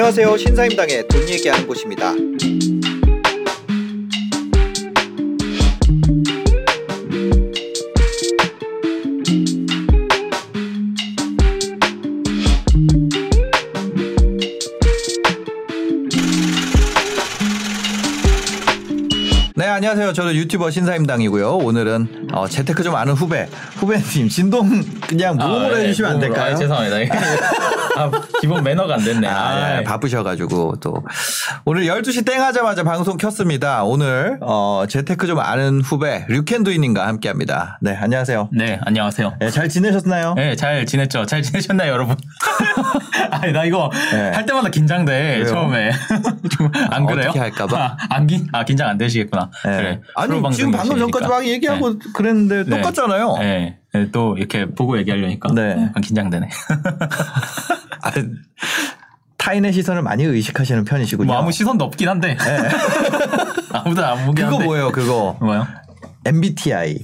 안녕하세요. 신사임당의 돈 얘기하는 곳입니다. 네, 안녕하세요. 저는 유튜버 신사임당이고요. 오늘은 어, 재테크 좀 아는 후배, 후배님 진동 그냥 무음으로 아, 예, 해주시면 안 무음으로. 될까요? 아, 죄송합니다. 아, 기본 매너가 안 됐네. 아, 아, 예, 바쁘셔가지고 또 오늘 12시 땡 하자마자 방송 켰습니다. 오늘 어, 재테크 좀 아는 후배 류켄두이님과 함께합니다. 네, 안녕하세요. 네, 안녕하세요. 네, 잘 지내셨나요? 네, 잘 지냈죠? 잘 지내셨나요, 여러분? 아니, 나 이거 네. 할 때마다 긴장돼, 왜요? 처음에. 좀안 아, 그래요? 어떻게 할까봐? 아, 안 긴, 아, 긴장 안 되시겠구나. 네. 그래. 아니 지금 방금 전까지. 막 얘기하고 그랬는데 네. 똑같잖아요. 네. 네, 또 이렇게 보고 얘기하려니까. 네. 약간 긴장되네. 아, 타인의 시선을 많이 의식하시는 편이시군요. 뭐 아무 시선도 없긴 한데. 아무도 안 보긴 그거 한데. 뭐예요? 그거 뭐요? MBTI.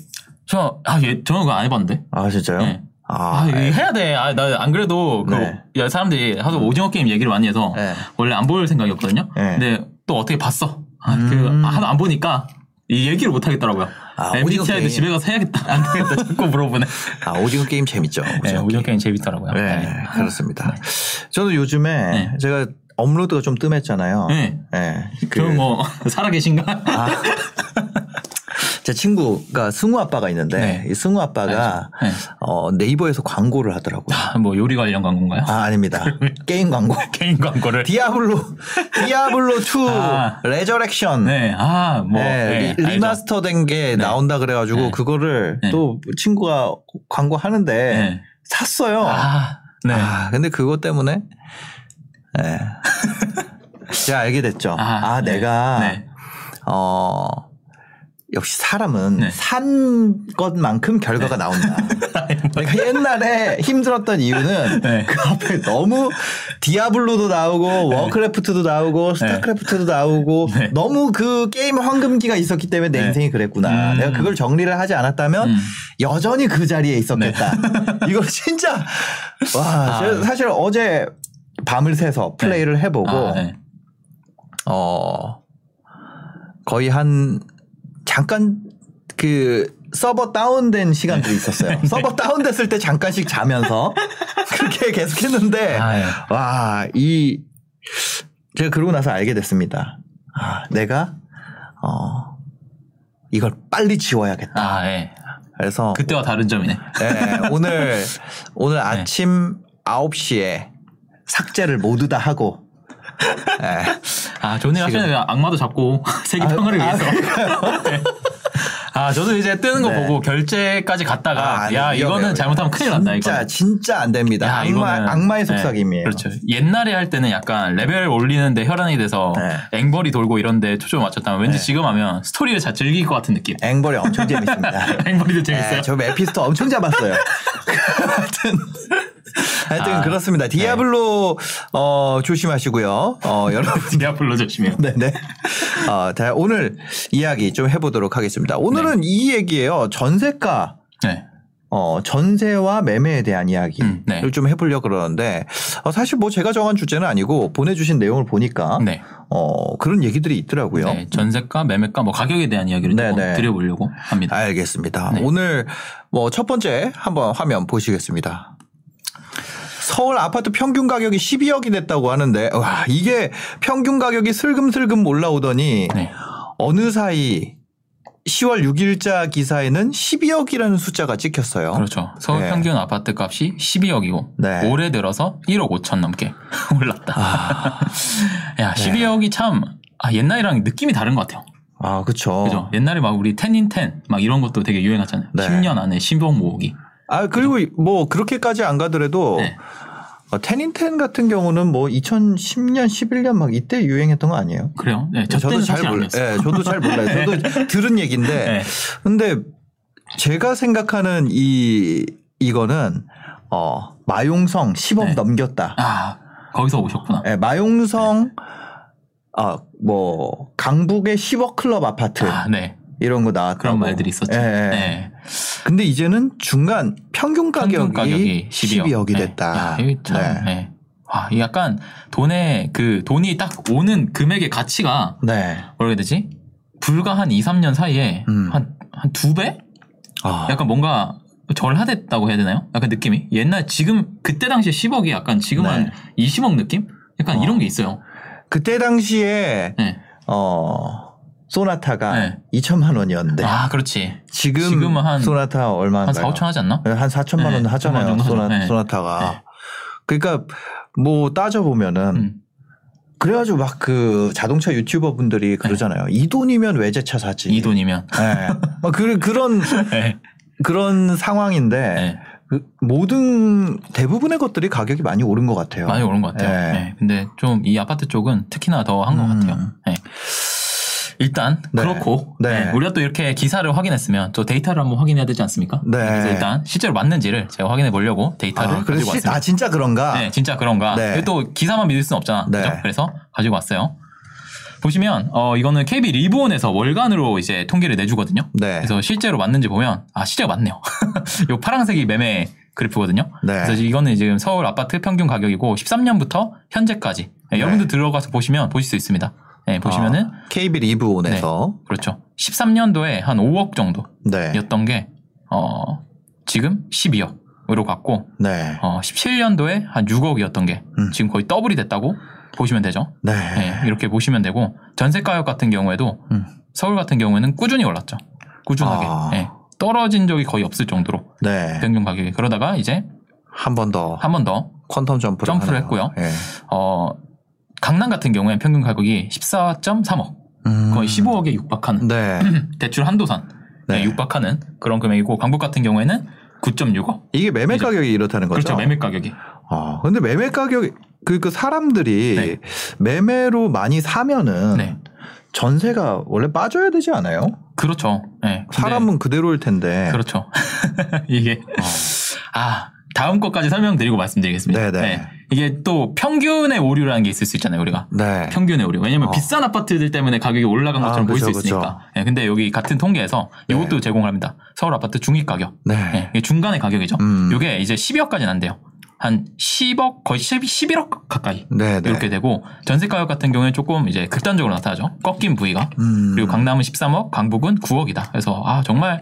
저, 아, 예, 저는 그거 안 해봤는데. 아 진짜요? 네. 아, 아, 이거 해야 돼. 아, 나 안 그래도 그 네. 야, 사람들이 하도 오징어 게임 얘기를 많이 해서 네. 원래 안 볼 생각이었거든요. 네. 근데 또 어떻게 봤어? 아, 음. 그 하도 안 보니까 이 얘기를 못 하겠더라고요. 아, 오징어 MBTI도 게임. 집에 가서 해야겠다. 안 되겠다. 자꾸 물어보네. 아 오징어 게임 재밌죠. 네, 오징어 오징어 게임 재밌더라고요. 네, 그렇습니다. 저는 요즘에 네. 제가 업로드가 좀 뜸했잖아요. 네. 네, 그- 그럼 뭐 살아 계신가? 아, 제 친구가 승우 아빠가 있는데 네. 이 승우 아빠가 네. 어, 네이버에서 광고를 하더라고요. 아, 뭐 요리 관련 광고인가요? 아 아닙니다. 게임 광고. 게임 광고를. 디아블로 디아블로 2 아. Resurrection 네. 아, 뭐 네, 네, 리, 알죠. 마스터된 게 나온다 그래 가지고 네. 그거를 네. 또 친구가 광고 하는데 네. 샀어요. 아, 네. 아, 근데 그것 때문에 예. 제가 알게 됐죠. 아, 네. 내가 네. 어 역시 사람은 네. 산 것만큼 결과가 나온다. 내가 옛날에 힘들었던 이유는 네. 그 앞에 너무 디아블로도 나오고 워크래프트도 나오고 스타크래프트도 나오고 네. 너무 그 게임 황금기가 있었기 때문에 내 네. 인생이 그랬구나. 음. 내가 그걸 정리를 하지 않았다면 음. 여전히 그 자리에 있었겠다. 이거 진짜 와 아. 사실 어제 밤을 새서 플레이를 해보고 아, 네. 어 거의 한 잠깐 그 서버 다운된 시간들이 있었어요. 서버 다운됐을 때 잠깐씩 자면서 그렇게 계속했는데 아, 예. 와 이 제가 그러고 나서 알게 됐습니다. 아 내가 어 이걸 빨리 지워야겠다. 아, 예. 그래서 그때와 다른 점이네. 네, 오늘 오늘 아침 9시에 삭제를 모두 다 하고 네. 아, 일 하시는 악마도 잡고 세계 평화를 아, 위해서. 네. 아, 저도 이제 뜨는 거 네. 보고 결제까지 갔다가 아, 아니, 야, 위험해요. 이거는 잘못하면 큰일 난다, 진짜 이거는. 진짜 안 됩니다. 야, 악마, 이거는- 악마의 네, 속삭임이에요. 그렇죠. 옛날에 할 때는 약간 레벨 올리는데 혈안이 돼서 네. 앵벌이 돌고 이런데 초점 맞췄다면 왠지 네. 지금 하면 스토리를 잘 즐길 것 같은 느낌. 앵벌이 엄청 재밌습니다. 앵벌이도 재밌어요. 네, 저 메피스토 엄청 잡았어요. 하여튼 하여튼 아, 그렇습니다. 디아블로 어, 조심하시고요. 어, 여러분 디아블로 조심해요. 네네. 어, 자, 오늘 이야기 좀 해보도록 하겠습니다. 오늘은 이 얘기예요. 전세가 네. 어, 전세와 매매에 대한 이야기를 음, 네. 좀 해보려고 그러는데, 어, 사실 뭐 제가 정한 주제는 아니고 보내주신 내용을 보니까, 네. 어, 그런 얘기들이 있더라고요. 네. 전세가, 매매가, 뭐 가격에 대한 이야기를 네, 좀 네. 드려보려고 합니다. 알겠습니다. 네. 오늘 뭐 첫 번째 한번 화면 보시겠습니다. 서울 아파트 평균 가격이 12억이 됐다고 하는데, 와, 이게 평균 가격이 슬금슬금 올라오더니, 네. 어느 사이 10월 6일자 기사에는 12억이라는 숫자가 찍혔어요. 그렇죠. 서울 네. 평균 아파트 값이 12억이고 네. 올해 들어서 1억 5천 넘게 올랐다. 아, 야, 12억이 참 아, 옛날이랑 느낌이 다른 것 같아요. 아, 그쵸. 그죠? 옛날에 막 우리 10인 10, 막 이런 것도 되게 유행하잖아요. 네. 10년 안에 10억 모으기. 아, 그리고 뭐 그렇게까지 안 가더라도 네. 어, 테닌텐 같은 경우는 뭐 2010년, 11년 막 이때 유행했던 거 아니에요? 그래요? 네, 저 저도 잘 몰라요. 네, 저도 잘 몰라요. 저도 들은 얘기인데. 네. 근데 제가 생각하는 이 이거는 어 마용성 10억 네. 넘겼다. 아, 거기서 오셨구나. 네, 마용성 아뭐 강북의 10억 클럽 아파트 아, 네. 이런 거 나왔다고. 그런 말들이 있었죠. 예, 예. 네. 근데 이제는 중간 평균 가격이, 평균 가격이 12억. 12억. 이 네. 됐다. 야, 참, 네. 네. 아, 이 약간 돈의 그 돈이 딱 오는 금액의 가치가 네. 뭐라 해야 되지? 불과 한 2, 3년 사이에 음. 한, 한 두 배? 아. 약간 뭔가 절하됐다고 해야 되나요? 약간 느낌이? 옛날 지금 그때 당시에 10억이 약간 지금 네. 한 20억 느낌? 약간 어. 이런 게 있어요. 그때 당시에 네. 어 소나타가 네. 2천만 원이었는데 아, 그렇지. 지금 지금은 한- 소나타 얼마인가요? 한 4, 5천 하지 않나? 한 4천만 원 네, 하잖아요. 정도 소나. 네. 소나타가. 네. 그러니까 뭐 따져 보면은 음. 그래가지고 막 그 자동차 유튜버 분들이 그러잖아요. 이 돈이면 외제차 사지. 이 돈이면. 네. 막 그, 그런 네. 그런 상황인데 네. 그 모든 대부분의 것들이 가격이 많이 오른 것 같아요. 많이 오른 것 같아요. 네. 네. 근데 좀 이 아파트 쪽은 특히나 더 한것 음. 같아요. 네. 일단 네. 그렇고 네. 네. 우리가 또 이렇게 기사를 확인했으면 또 데이터를 한번 확인해야 되지 않습니까? 네. 그래서 일단 실제로 맞는지를 제가 확인해 보려고 데이터를 아, 가지고 시- 왔습니다. 아 진짜 그런가? 네, 진짜 그런가? 네. 또 기사만 믿을 수는 없잖아. 네. 그죠? 그래서 가지고 왔어요. 보시면 어 이거는 KB 리본에서 월간으로 이제 통계를 내주거든요. 네. 그래서 실제로 맞는지 보면 아 실제로 맞네요. 요 파란색이 매매 그래프거든요. 네. 그래서 이거는 지금 서울 아파트 평균 가격이고 13년부터 현재까지 네, 네. 여러분들 들어가서 보시면 보실 수 있습니다. 네, 보시면은 어, KB 리브온에서 그렇죠. 13년도에 한 5억 정도였던 네. 게 어, 지금 12억으로 갔고 네. 어, 17년도에 한 6억이었던 게 음. 지금 거의 더블이 됐다고 보시면 되죠. 네. 네, 이렇게 보시면 되고 전세 가격 같은 경우에도 음. 서울 같은 경우에는 꾸준히 올랐죠. 꾸준하게 아. 네, 떨어진 적이 거의 없을 정도로 네. 평균 가격이 그러다가 이제 한 번 더 한 번 더 퀀텀 점프를, 점프를. 했고요. 예. 어, 강남 같은 경우에 평균 가격이 14.3억 음. 거의 15억에 육박하는 네. 대출 한도산 네. 네, 육박하는 그런 금액이고 강북 같은 경우에는 9.6억 이게 매매 이제- 가격이 이렇다는 거죠. 그렇죠 매매 가격이 아, 근데 매매 가격이 그, 그 사람들이 네. 매매로 많이 사면은 네 전세가 원래 빠져야 되지 않아요? 그렇죠. 네, 사람은 그대로일 텐데. 그렇죠. 이게 아 다음 것까지 설명드리고 말씀드리겠습니다. 네네. 이게 또 평균의 오류라는 게 있을 수 있잖아요, 우리가. 네. 평균의 오류. 왜냐면 어. 비싼 아파트들 때문에 가격이 올라간 아, 것처럼 보일 수 있으니까. 네, 근데 여기 같은 통계에서 네. 이것도 제공을 합니다. 서울 아파트 중위 가격. 네. 네, 이게 중간의 가격이죠. 음. 이게 이제 12억까지는 안 돼요. 한 10억 거의 10, 11억 가까이 네, 네. 이렇게 되고 전세 가격 같은 경우에 조금 이제 극단적으로 나타나죠. 꺾인 부위가. 음. 그리고 강남은 13억, 강북은 9억이다. 그래서 아 정말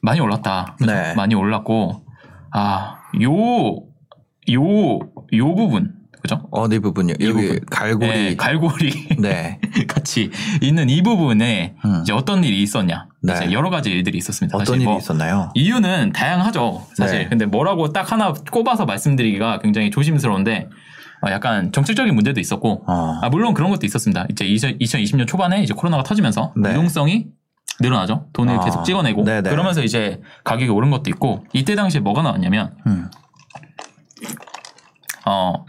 많이 올랐다. 네. 많이 올랐고 아요 요 요요 부분 그죠? 어디 부분이요? 이 여기 부분. 갈고리. 네, 갈고리 네. 같이 있는 이 부분에 음. 이제 어떤 일이 있었냐? 네. 이제 여러 가지 일들이 있었습니다. 어떤 사실 일이 뭐 있었나요? 이유는 다양하죠. 사실. 네. 근데 뭐라고 딱 하나 꼽아서 말씀드리기가 굉장히 조심스러운데 어, 약간 정책적인 문제도 있었고 어. 아, 물론 그런 것도 있었습니다. 이제 2020년 초반에 이제 코로나가 터지면서 네. 유동성이 늘어나죠. 돈을 아, 계속 찍어내고 네네. 그러면서 이제 가격이 오른 것도 있고 이때 당시에 뭐가 나왔냐면 음. 어.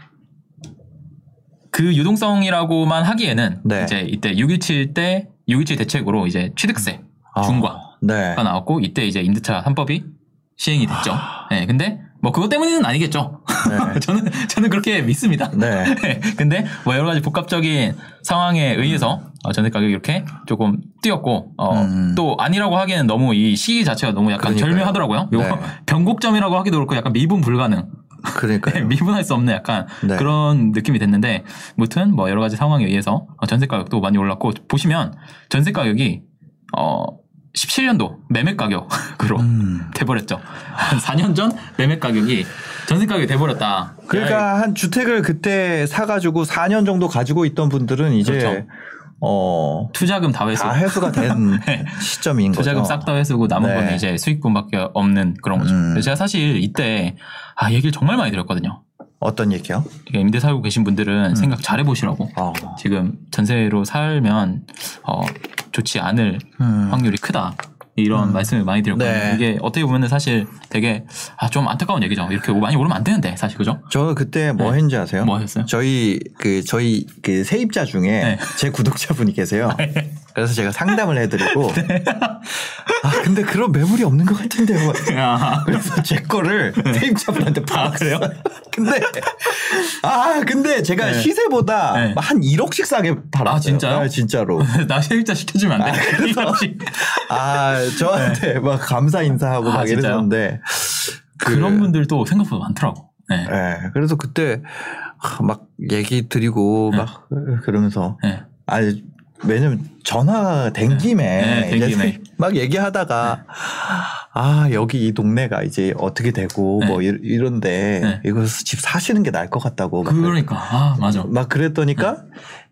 그 유동성이라고만 하기에는 네. 이제 이때 6.17 때 6.17 대책으로 이제 취득세 아, 중과 네. 가 나왔고 이때 이제 임대차 3법이 시행이 됐죠. 네, 근데 뭐 그것 때문에는 아니겠죠. 네. 저는 저는 그렇게 믿습니다. 네. 근데 뭐 여러 가지 복합적인 상황에 의해서 어, 전세 가격이 이렇게 조금 뛰었고 어, 음. 또 아니라고 하기에는 너무 이 시기 자체가 너무 약간 그러니까요. 절묘하더라고요. 요거 네. 변곡점이라고 하기도 그렇고 약간 미분 불가능, 그러니까요. 미분할 수 없는 약간 네. 그런 느낌이 됐는데 무튼 뭐 여러 가지 상황에 의해서 어, 전세 가격도 많이 올랐고 보시면 전세 가격이 어 17년도 매매 가격으로 음. 돼버렸죠. 한 4년 전 매매 가격이 전세 가격이 돼버렸다. 그러니까 한 주택을 그때 사가지고 4년 정도 가지고 있던 분들은 이제 그렇죠. 어. 투자금 다 회수. 다 회수가 된 네. 시점인 거죠. 투자금 싹 다 회수고 남은 네. 거는 이제 수익금밖에 없는 그런 거죠. 음. 제가 사실 이때 아 얘기를 정말 많이 드렸거든요. 어떤 얘기요? 임대 살고 계신 분들은 음. 생각 잘 해보시라고. 어. 지금 전세로 살면 어, 좋지 않을 음. 확률이 크다. 이런 음. 말씀을 많이 드렸거든요. 네. 이게 어떻게 보면은 사실 되게 아, 좀 안타까운 얘기죠. 이렇게 많이 오르면 안 되는데 사실 그죠? 저 그때 뭐 네. 했는지 아세요? 뭐 하셨어요? 저희 그 저희 그 세입자 중에 네. 제 구독자분이 계세요. 그래서 제가 상담을 해드리고 아 근데 그런 매물이 없는 것 같은데요. 아, 그래서 제 거를 세입자분한테 팔았어요. 근데 아 근데 제가 네. 시세보다 네. 한 1억씩 싸게 팔았어요. 아, 진짜요? 아, 진짜로. 나 세입자 시켜주면 안 돼. 아, 그래서- 아 저한테 막 감사 인사하고 아, 막 진짜요? 이랬었는데 그- 그런 분들도 생각보다 많더라고. 네. 예, 그래서 그때 하, 막 얘기 드리고 네. 막 그러면서 네. 아니 왜냐면 전화 된 김에 네, 김에. 막 얘기하다가 아 여기 이 동네가 이제 어떻게 되고 네. 뭐 이- 이런데 네. 이거 집 사시는 게 나을 것 같다고 막, 그러니까 아 맞아. 막 그랬더니까 네.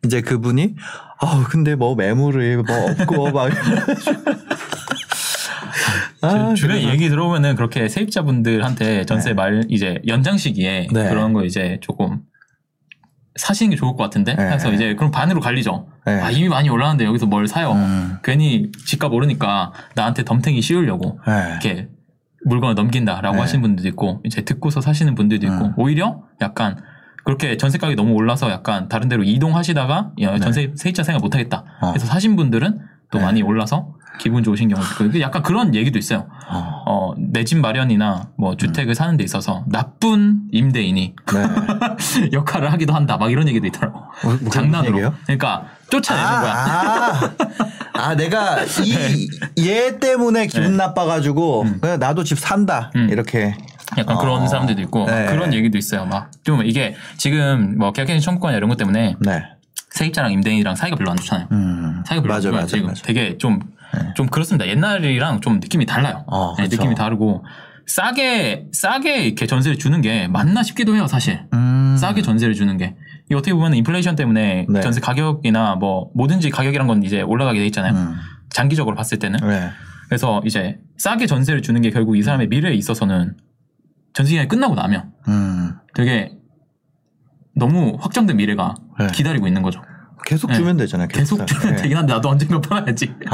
이제 그분이 아 근데 뭐 매물이 뭐 없고 막 아, 그래서- 얘기 들어보면은 그렇게 세입자분들한테 전세 네. 말 이제 연장 시기에 네. 그런 거 이제 조금 사시는 게 좋을 것 같은데 네. 해서 이제 그럼 반으로 갈리죠. 네. 아 이미 많이 올랐는데 여기서 뭘 사요? 음. 괜히 집값 오르니까 나한테 덤탱이 씌우려고 네. 이렇게 물건을 넘긴다라고 네. 하시는 분들도 있고 이제 듣고서 사시는 분들도 있고 음. 오히려 약간 그렇게 전세 가격이 너무 올라서 약간 다른 데로 이동하시다가 야, 전세 세입자 생각 못하겠다 네. 어. 해서 사신 분들은 또 네. 많이 올라서 기분 좋으신 경우도 있고 약간 그런 얘기도 있어요. 어. 어, 내 집 마련이나 뭐 주택을 사는 데 있어서 나쁜 임대인이 네. 역할을 하기도 한다. 막 이런 얘기도 있더라고. 뭐, 무슨 장난으로. 얘기예요? 그러니까 쫓아내는 거야. 아, 아, 내가 이얘 때문에 기분 네. 나빠가지고 그냥 나도 집 산다 음. 이렇게 약간 어. 그런 사람들도 있고 막 네. 그런 얘기도 있어요. 막 좀 이게 지금 뭐 계약갱신 청구권 이런 것 때문에 네. 세입자랑 임대인이랑 사이가 별로 안 좋잖아요. 음. 사이가 별로 맞아, 안 좋아요. 맞아, 지금 맞아. 되게 좀좀 네. 그렇습니다. 옛날이랑 좀 느낌이 달라요. 어, 네, 그쵸. 느낌이 다르고 싸게 싸게 이렇게 전세를 주는 게 맞나 싶기도 해요, 사실. 음. 싸게 전세를 주는 게. 이 어떻게 보면 인플레이션 때문에 네. 전세 가격이나 뭐 뭐든지 가격이란 건 이제 올라가게 돼 있잖아요. 음. 장기적으로 봤을 때는. 네. 그래서 이제 싸게 전세를 주는 게 결국 이 사람의 미래에 있어서는 전세 기간이 끝나고 나면 음. 되게 너무 확정된 미래가 네. 기다리고 있는 거죠. 계속 네. 주면 되잖아요. 계속 사- 주면 네. 되긴 한데 나도 언젠가 팔아야지.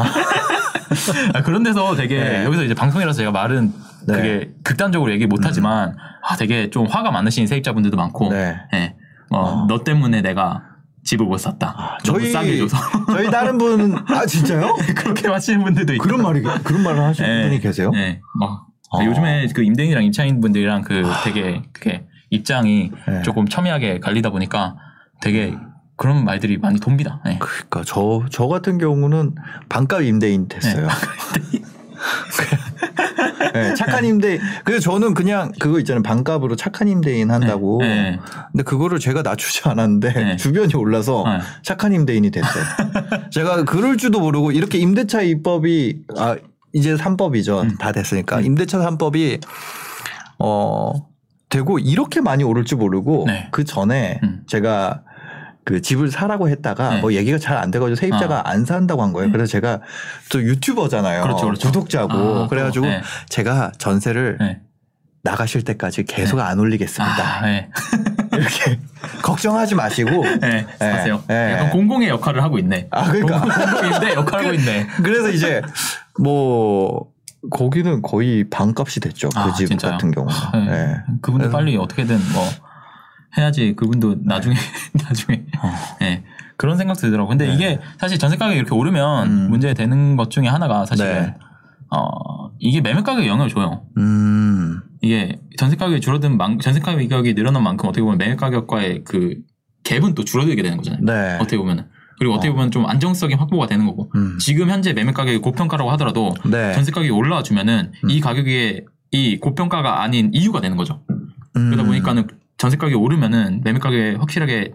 아, 그런 데서 되게 네. 여기서 이제 방송이라서 제가 말은 네. 음. 그게 극단적으로 얘기 못하지만 아 되게 좀 화가 많으신 세입자분들도 많고 네. 예. 어, 어. 너 때문에 내가 집을 못 샀다. 너무 저희 싸게 줘서 저희 다른 분 아 진짜요? 그렇게 하시는 분들도 있고 그런 말이 그런 말을 하시는 예. 분이 계세요? 예. 막 어. 요즘에 그 임대인이랑 임차인 분들이랑 그 되게 그게 입장이 네. 조금 첨예하게 갈리다 보니까 되게 그런 말들이 많이 돕니다. 예. 그러니까 저 저 같은 경우는 반값 임대인 됐어요. 네, 착한 임대인. 그래서 저는 그냥 그거 있잖아요. 반값으로 착한 임대인 한다고. 네. 네. 근데 그거를 제가 낮추지 않았는데 네. 주변이 올라서 네. 착한 임대인이 됐어요. 제가 그럴 줄도 모르고 이렇게 임대차 입법이 아 이제 3법이죠. 음. 다 됐으니까 임대차 3법이 어 되고 이렇게 많이 오를 줄 모르고 네. 그 전에 음. 제가 그 집을 사라고 했다가 네. 뭐 얘기가 잘 안 돼가지고 세입자가 안 산다고 한 거예요. 음. 그래서 제가 또 유튜버잖아요. 그렇죠, 그렇죠. 구독자고 아, 그래가지고 네. 제가 전세를 네. 나가실 때까지 계속 안 올리겠습니다. 아, 예. 이렇게 걱정하지 마시고 네, 사세요. 예. 약간 공공의 역할을 하고 있네. 아 그러니까 공공인데 역할을 하고 있네. 그래서 이제 뭐 거기는 거의 반값이 됐죠. 아, 그집 진짜요? 같은 경우는. 네. 네. 그분도 빨리 어떻게든 뭐 해야지 그분도 나중에 나중에 어. 예 그런 생각 들더라고. 근데 네. 이게 사실 전세 가격이 이렇게 오르면 음. 문제 되는 것 중에 하나가 사실은 네. 어 이게 매매 가격에 영향을 줘요. 음. 이게 전세 가격이 줄어든 만 전세 가격이 늘어난 만큼 어떻게 보면 매매 가격과의 그 갭은 또 줄어들게 되는 거잖아요. 네. 어떻게 보면은 그리고 어떻게 어. 보면 좀 안정성이 확보가 되는 거고 음. 지금 현재 매매 가격이 고평가라고 하더라도 네. 전세 가격이 올라와 주면은 음. 이 가격이 이 고평가가 아닌 이유가 되는 거죠. 그러다 음. 보니까는 전세 가격이 오르면은 매매 가격에 확실하게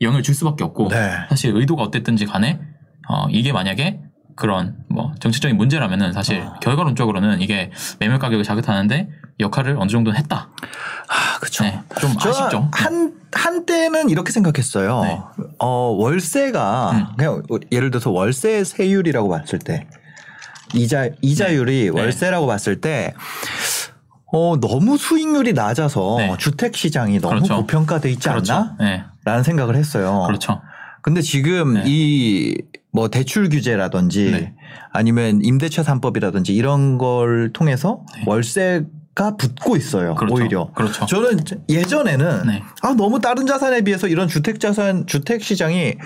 영향을 줄 수밖에 없고 네. 사실 의도가 어땠든지 간에 어 이게 만약에 그런 뭐 정치적인 문제라면은 사실 어. 결과론적으로는 이게 매매 가격을 자극하는데 역할을 어느 정도는 했다. 아, 그쵸. 네, 좀저 아쉽죠. 한, 한때는 이렇게 생각했어요. 네. 어, 월세가, 음. 그냥 예를 들어서 월세 세율이라고 봤을 때, 이자, 이자율이 네. 월세라고 봤을 때, 어, 너무 수익률이 낮아서 네. 주택 시장이 너무 그렇죠. 고평가돼 있지 그렇죠. 않나? 네, 라는 생각을 했어요. 그렇죠. 근데 지금 네. 이뭐 대출 규제라든지 네. 아니면 임대차 3법이라든지 이런 걸 통해서 네. 월세 가 붙고 있어요. 그렇죠. 오히려. 그렇죠. 저는 예전에는 네. 아 너무 다른 자산에 비해서 이런 주택 자산 주택 시장이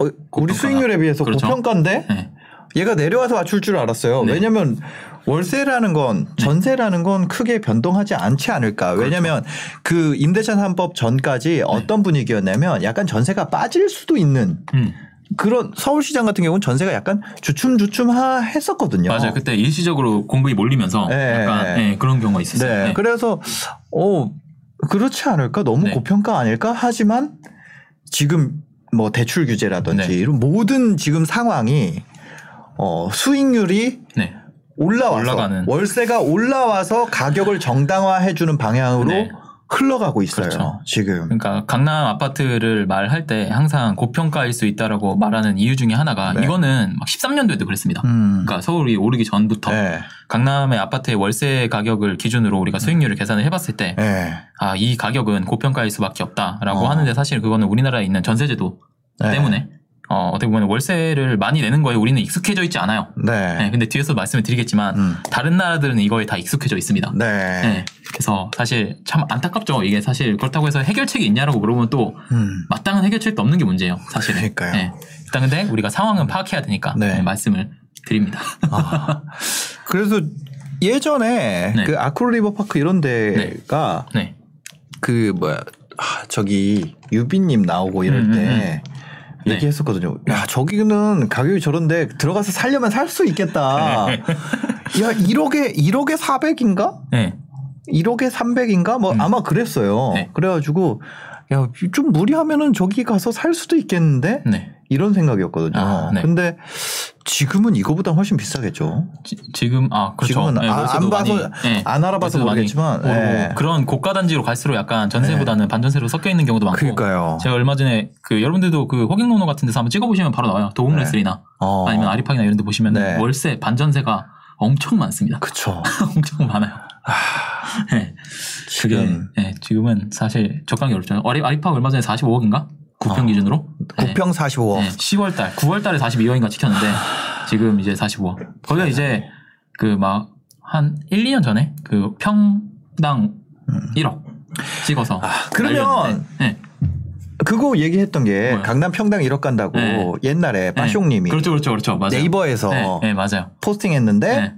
어, 우리. 수익률에 비해서 그렇죠. 고평가인데 네. 얘가 내려와서 맞출 줄 알았어요. 네. 왜냐하면 월세라는 건 전세라는 건 크게 변동하지 않지 않을까. 그렇죠. 왜냐하면 그 임대차 3법 네. 전까지 어떤 분위기였냐면 약간 전세가 빠질 수도 있는 음, 그런 서울시장 같은 경우는 전세가 약간 주춤주춤 하 했었거든요. 맞아요. 그때 일시적으로 공급이 몰리면서 네, 약간 네. 네, 그런 경우가 있었어요. 네. 네. 그래서 어 그렇지 않을까? 너무 네. 고평가 아닐까? 하지만 지금 뭐 대출 규제라든지 네. 이런 모든 지금 상황이 어, 수익률이 네. 올라와서 올라가는. 월세가 올라와서 가격을 정당화해주는 방향으로 네. 흘러가고 있어요. 그렇죠. 지금. 그러니까 강남 아파트를 말할 때 항상 고평가일 수 있다라고 말하는 이유 중에 하나가 네. 이거는 막 13년도에도 그랬습니다. 음. 그러니까 서울이 오르기 전부터 네. 강남의 아파트의 월세 가격을 기준으로 우리가 수익률을 계산을 해봤을 때, 네. 아, 이 가격은 고평가일 수밖에 없다라고 어. 하는데 사실 그거는 우리나라에 있는 전세제도 네. 때문에, 어, 어떻게 보면 월세를 많이 내는 거에 우리는 익숙해져 있지 않아요. 네. 네, 근데 뒤에서 말씀을 드리겠지만, 음. 다른 나라들은 이거에 다 익숙해져 있습니다. 네. 네. 그래서 사실 참 안타깝죠. 이게 사실 그렇다고 해서 해결책이 있냐라고 물어보면 또 음. 마땅한 해결책도 없는 게 문제예요. 사실은. 그러니까요. 네. 일단 근데 우리가 상황은 파악해야 되니까 네. 네, 말씀을 드립니다. 아. 그래서 예전에 네. 그 아크로 리버파크 이런 데가 네. 그 뭐야 아, 저기 유빈님 나오고 이럴 음, 때 음, 음. 네. 얘기했었거든요. 야 저기는 가격이 저런데 들어가서 살려면 살 수 있겠다. 네. 야 1억에 1억에 400인가? 네. 1억에 300인가? 뭐 음. 아마 그랬어요. 네. 그래가지고 야 좀 무리하면은 저기 가서 살 수도 있겠는데 네. 이런 생각이었거든요. 아, 네. 근데 지금은 이거보다 훨씬 비싸겠죠. 지, 금아 그렇죠. 지금은 네, 아, 안 봐서 많이, 네. 안 알아봐서 모르겠지만 예. 그런 고가 단지로 갈수록 약간 전세보다는 반전세로 섞여 있는 경우도 많고. 그러니까요. 제가 얼마 전에 그 여러분들도 그 호갱노노 같은 데서 한번 찍어보시면 바로 나와요. 도움레슬이나 어. 아니면 아리팍이나 이런 데 보시면 네. 월세 반전세가 엄청 많습니다. 그쵸. 엄청 많아요. 네. 그게 지금 네, 지금은 사실 적당히 어렵죠. 아리, 아리팍 얼마 전에 45억인가? 구평 어. 기준으로? 네. 9평 45억. 네, 10월 달, 9월 달에 42억인가 찍혔는데 지금 이제 45억. 거기가 이제 그 막 한 1, 2년 전에 그 평당 1억 찍어서 음. 아, 그러면 네. 그거 얘기했던 게 뭐요? 강남 평당 1억 간다고 네. 옛날에 빠숑님이 그렇죠, 그렇죠, 그렇죠. 맞아요. 네이버에서 네, 네, 맞아요. 포스팅했는데 네,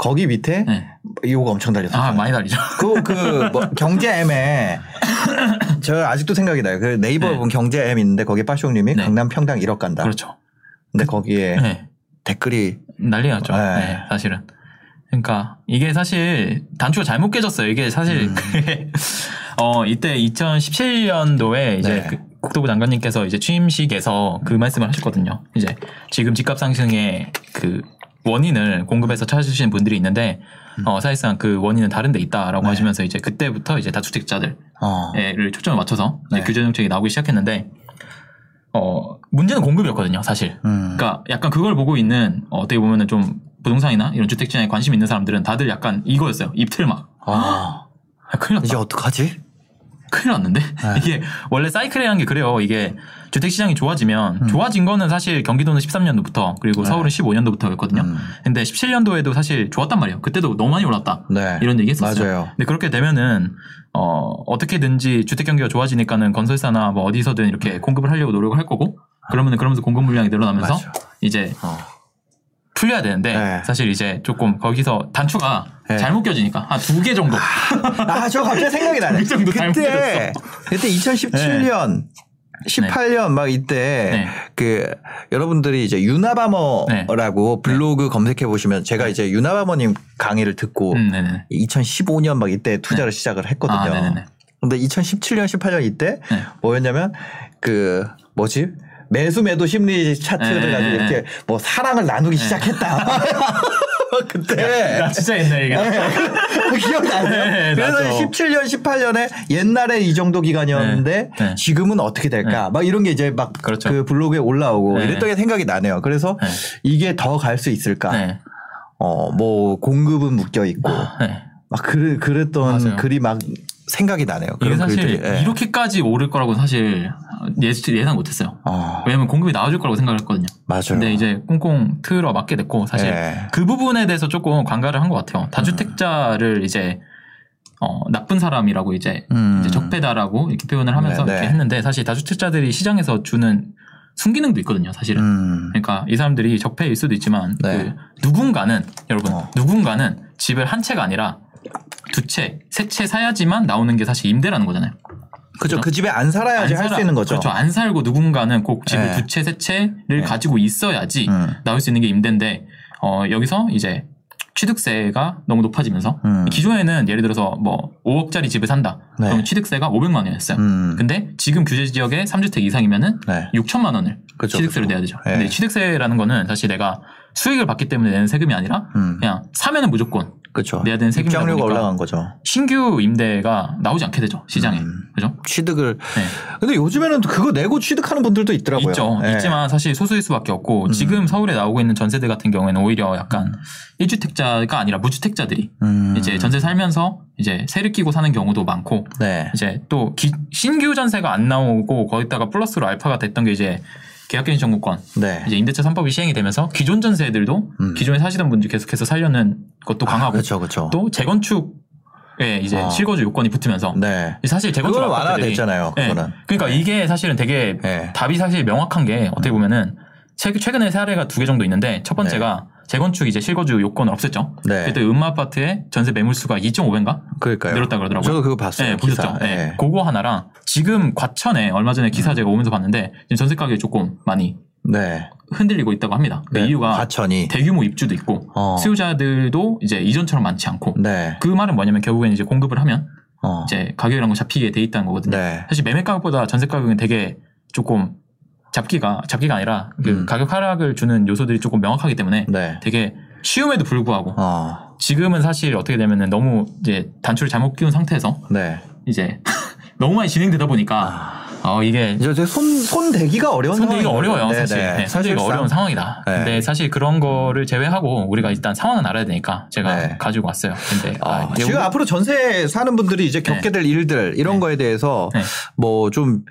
거기 밑에 네. 욕 엄청 달렸어요. 아, 많이 달리죠. 그, 그, 뭐, 경제엠에, 저 아직도 생각이 나요. 그 네이버 네. 보면 경제엠 있는데 거기에 빠숑님이 네. 강남 평당 1억 간다. 그렇죠. 근데 거기에 네. 댓글이 난리 났죠. 네. 네, 사실은. 그러니까 이게 사실 단추가 잘못 깨졌어요. 이게 사실 음. 어 이때 2017년도에 이제 네. 그 국토부 장관님께서 이제 취임식에서 그 말씀을 하셨거든요. 이제 지금 집값 상승의 그 원인을 공급해서 찾으시는 분들이 있는데 어 사실상 그 원인은 다른 데 있다라고 음. 네. 하시면서 이제 그때부터 이제 다주택자들을 어. 초점을 맞춰서 네. 규제 정책이 나오기 시작했는데 어 문제는 공급이었거든요, 사실. 음. 그러니까 약간 그걸 보고 있는 어, 어떻게 보면은 좀 부동산이나 이런 주택 시장에 관심 있는 사람들은 다들 약간 이거였어요. 입틀막. 아, 아, 큰일 났다. 이제 어떡하지? 큰일 났는데? 네. 이게 원래 사이클이라는 게 그래요. 이게 주택 시장이 좋아지면 음. 좋아진 거는 사실 경기도는 13년도부터 그리고 네. 서울은 15년도부터였거든요. 음. 근데 17년도에도 사실 좋았단 말이에요. 그때도 너무 많이 올랐다. 네. 이런 얘기 했었어요. 맞아요. 근데 그렇게 되면은 어, 어떻게든지 주택 경기가 좋아지니까는 건설사나 뭐 어디서든 이렇게 공급을 하려고 노력을 할 거고 그러면은 그러면서 공급 물량이 늘어나면서 맞아. 이제 어. 풀려야 되는데 네. 사실 이제 조금 거기서 단추가 네. 잘못 껴지니까 한 두 개 정도 아, 저 갑자기 생각이 나네. 그 정도 그때, 잘못됐어. 그때 2017년, 18년 막 이때 네. 그 여러분들이 이제 유나바머라고 블로그 검색해 보시면 제가 이제 유나바머님 강의를 듣고 음, 네네. 2015년 막 이때 투자를 시작을 했거든요. 아. 근데 2017년, 18년 이때 네. 뭐였냐면 그 뭐지? 매수 매도 심리 차트를 네, 가지고 네, 이렇게 뭐 사랑을 나누기 시작했다. 그때 나 진짜 옛날 얘기. 기억나요? 네, 그래서 나죠. 17년, 18년에 옛날에 이 정도 기간이었는데 네, 네. 지금은 어떻게 될까? 막 이런 게 이제 막그 그렇죠. 블로그에 올라오고 네. 이랬던 게 생각이 나네요. 그래서 네. 이게 더 갈 수 있을까? 네. 어, 뭐 공급은 묶여 있고 네. 막 그래, 그랬던 맞아요. 글이 막 생각이 나네요. 이게 사실 글들이. 예. 이렇게까지 오를 거라고 사실 예상 못했어요. 어, 왜냐면 공급이 나와줄 거라고 생각을 했거든요. 맞아요. 근데 이제 꽁꽁 틀어 맞게 됐고 사실 예. 그 부분에 대해서 조금 관가를 한 것 같아요. 다주택자를 이제 어, 나쁜 사람이라고 이제, 음. 이제 적폐다라고 이렇게 표현을 하면서 네, 이렇게 네. 했는데 사실 다주택자들이 시장에서 주는 순기능도 있거든요. 사실은. 음. 그러니까 이 사람들이 적폐일 수도 있지만 네. 그 누군가는 여러분 어. 누군가는 집을 한 채가 아니라 두 채, 세 채 사야지만 나오는 게 사실 임대라는 거잖아요. 그죠. 그 집에 안 살아야지 할 수 있는 거죠. 그렇죠. 안 살고 누군가는 꼭 집을 네. 두 채, 세 채를 네. 가지고 있어야지 음. 나올 수 있는 게 임대인데 어, 여기서 이제 취득세가 너무 높아지면서 음. 기존에는 예를 들어서 뭐 5억짜리 집을 산다. 네. 그럼 취득세가 500만 원이었어요. 음. 근데 지금 규제 지역에 3주택 이상이면은 네. 6천만 원을 그죠, 취득세를 그죠. 내야 되죠. 네. 근데 취득세라는 거는 사실 내가 수익을 받기 때문에 내는 세금이 아니라 음. 그냥 사면은 무조건 그렇죠. 내야 되는 세금이다 입장료가 올라간 거죠. 신규 임대가 나오지 않게 되죠 시장에 음. 그죠? 취득을. 네. 근데 요즘에는 그거 내고 취득하는 분들도 있더라고요. 있죠. 네. 있지만 사실 소수일 수밖에 없고 음. 지금 서울에 나오고 있는 전세들 같은 경우에는 오히려 약간 1주택자가 아니라 무주택자들이 음. 이제 전세 살면서 이제 세를 끼고 사는 경우도 많고 네. 이제 또 기- 신규 전세가 안 나오고 거기다가 플러스로 알파가 됐던 게 이제 계약갱신 청구권 네. 이제 임대차 3법이 시행이 되면서 기존 전세들도 음. 기존에 사시던 분들 계속해서 살려는 것도 강하고 그렇죠, 그렇죠. 또 재건축에 이제 어. 실거주 요건이 붙으면서 네. 사실 재건축 아파트들이 완화됐잖아요. 네. 그거는. 그러니까 이게 사실은 되게 네. 답이 사실 명확한 게 어떻게 보면은 최- 최근에 사례가 두 개 정도 있는데 첫 번째가 재건축 이제 실거주 요건을 없앴죠. 네. 그때 음마 아파트의 전세 매물수가 2.5배인가 그러니까요. 늘었다 그러더라고요. 저도 그거 봤어요. 네, 보셨죠? 네. 네. 그거 하나랑 지금 과천에 얼마 전에 기사 제가 오면서 봤는데 전세 가격이 조금 많이 네. 흔들리고 있다고 합니다. 그 네. 이유가 과천이. 대규모 입주도 있고 어. 수요자들도 이제 이전처럼 많지 않고 네. 그 말은 뭐냐면 결국엔 이제 공급을 하면 어. 이제 가격이라는 거 잡히게 돼 있다는 거거든요. 네. 사실 매매 가격보다 전세 가격은 되게 조금 잡기가 잡기가 아니라 그 음. 가격 하락을 주는 요소들이 조금 명확하기 때문에 네. 되게 쉬움에도 불구하고 어. 지금은 사실 어떻게 되면은 너무 이제 단추를 잘못 끼운 상태에서 네. 이제 너무 많이 진행되다 보니까 어 이게 이제 손, 손 대기가 어려운 손대기가. 어려워요 네, 사실 네. 네, 손대기가. 어려운 상황이다. 네. 근데 사실 그런 거를 제외하고 우리가 일단 상황은 알아야 되니까 제가 네. 가지고 왔어요. 근데 아, 아, 지금 앞으로 전세 사는 분들이 이제 네. 겪게 될 일들 이런 네. 거에 대해서 네. 뭐좀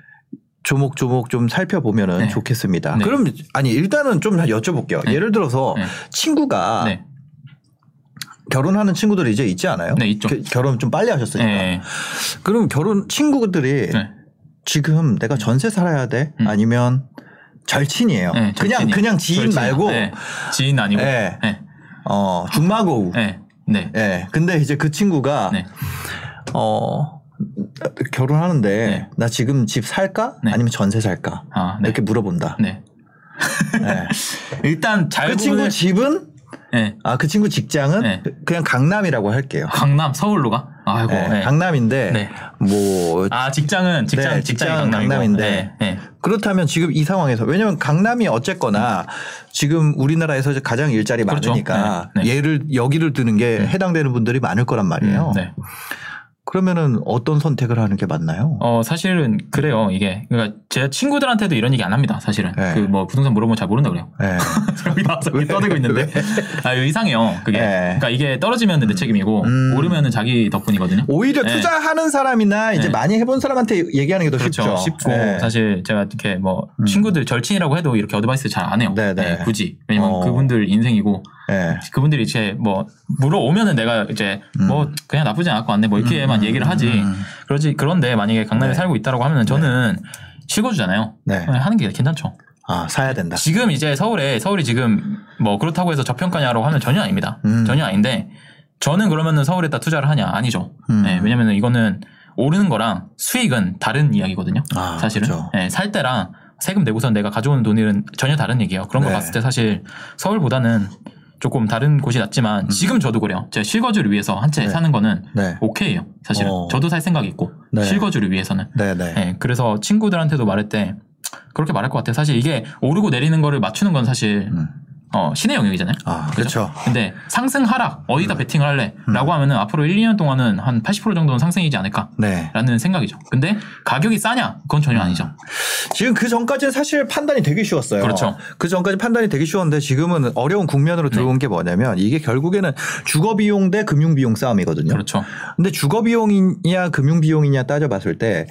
조목조목 좀 살펴보면은 네. 좋겠습니다. 네. 그럼 아니 일단은 좀 여쭤볼게요. 네. 예를 들어서 네. 친구가 네. 결혼하는 친구들이 이제 있지 않아요? 네, 있죠. 겨- 결혼 좀 빨리 하셨으니까. 네. 그럼 결혼 친구들이 네. 지금 내가 전세 살아야 돼? 음. 아니면 절친이에요. 네, 그냥. 그냥 지인 절친. 말고 네. 지인 아니고. 어 중마고우. 네. 네. 예. 근데 이제 그 친구가 네. 어 결혼하는데 네. 나 지금 집 살까? 네. 아니면 전세 살까? 아, 네. 이렇게 물어본다. 네. 예. 일단 잘그 친구 집은 네. 아그 친구 직장은 네. 그냥 강남이라고 할게요. 강남 서울로 가? 아이고. 예, 네. 강남인데 네. 뭐아 직장은 직장 네, 강남이고. 강남인데. 네. 네. 그렇다면 지금 이 상황에서 왜냐면 강남이 어쨌거나 지금 우리나라에서 가장 일자리 그렇죠. 많으니까 네, 네. 얘를 여기를 드는 게 해당되는 분들이 많을 거란 말이에요. 음, 네. 그러면은 어떤 선택을 하는 게 맞나요? 어 사실은 그래요 이게 그러니까 제 친구들한테도 이런 얘기 안 합니다 사실은 네. 그뭐 부동산 물어보면 잘 모른다 그래요 네. 여기 나와서 여기 떠들고 있는데 아 이상해요 그게 네. 그러니까 이게 떨어지면 내 책임이고 음. 오르면은 자기 덕분이거든요 오히려 네. 투자하는 사람이나 이제 네. 많이 해본 사람한테 얘기하는 게더 그렇죠 쉽죠. 쉽고 네. 사실 제가 이렇게 뭐 음. 친구들 절친이라고 해도 이렇게 어드바이스 잘 안 해요 네, 네. 굳이 왜냐면 어. 그분들 인생이고 네. 그분들이 이제 뭐 물어오면은 내가 이제 뭐 그냥 나쁘지 않고 왔네 뭐 이렇게만 얘기를 하지 음. 그러지 그런데 만약에 강남에 네. 살고 있다라고 하면은 저는 실거주잖아요 네. 그냥 하는 게 괜찮죠 아 사야 된다. 지금 이제 서울에 서울이 지금 뭐 그렇다고 해서 저평가냐라고 하면 전혀 아닙니다. 음. 전혀 아닌데 저는 그러면은 서울에다 투자를 하냐 아니죠. 음. 네, 왜냐면은 이거는 오르는 거랑 수익은 다른 이야기거든요. 아, 사실은 그렇죠. 네, 살 때랑 세금 내고선 내가 가져오는 돈은 전혀 다른 얘기예요. 그런 거 네. 봤을 때 사실 서울보다는 조금 다른 곳이 낫지만 지금 저도 그래요. 제가 실거주를 위해서 한채 음. 네. 사는 거는 네. 오케이예요. 사실은 어. 저도 살 생각이 있고 네. 실거주를 위해서는 네, 네. 네, 그래서 친구들한테도 말할 때 그렇게 말할 것 같아요. 사실 이게 오르고 내리는 거를 맞추는 건 사실 음. 어, 신의 영역이잖아요. 아, 그렇죠. 근데 상승 하락 어디다 베팅을 할래? 음. 라고 하면은 앞으로 1, 2년 동안은 한 80% 정도는 상승이지 않을까? 네. 라는 생각이죠. 근데 가격이 싸냐? 그건 전혀 아니죠. 지금 그 전까지는 사실 판단이 되게 쉬웠어요. 그렇죠. 그 전까지 판단이 되게 쉬웠는데 지금은 어려운 국면으로 들어온 네. 게 뭐냐면 이게 결국에는 주거 비용 대 금융 비용 싸움이거든요. 그렇죠. 근데 주거 비용이냐 금융 비용이냐 따져봤을 때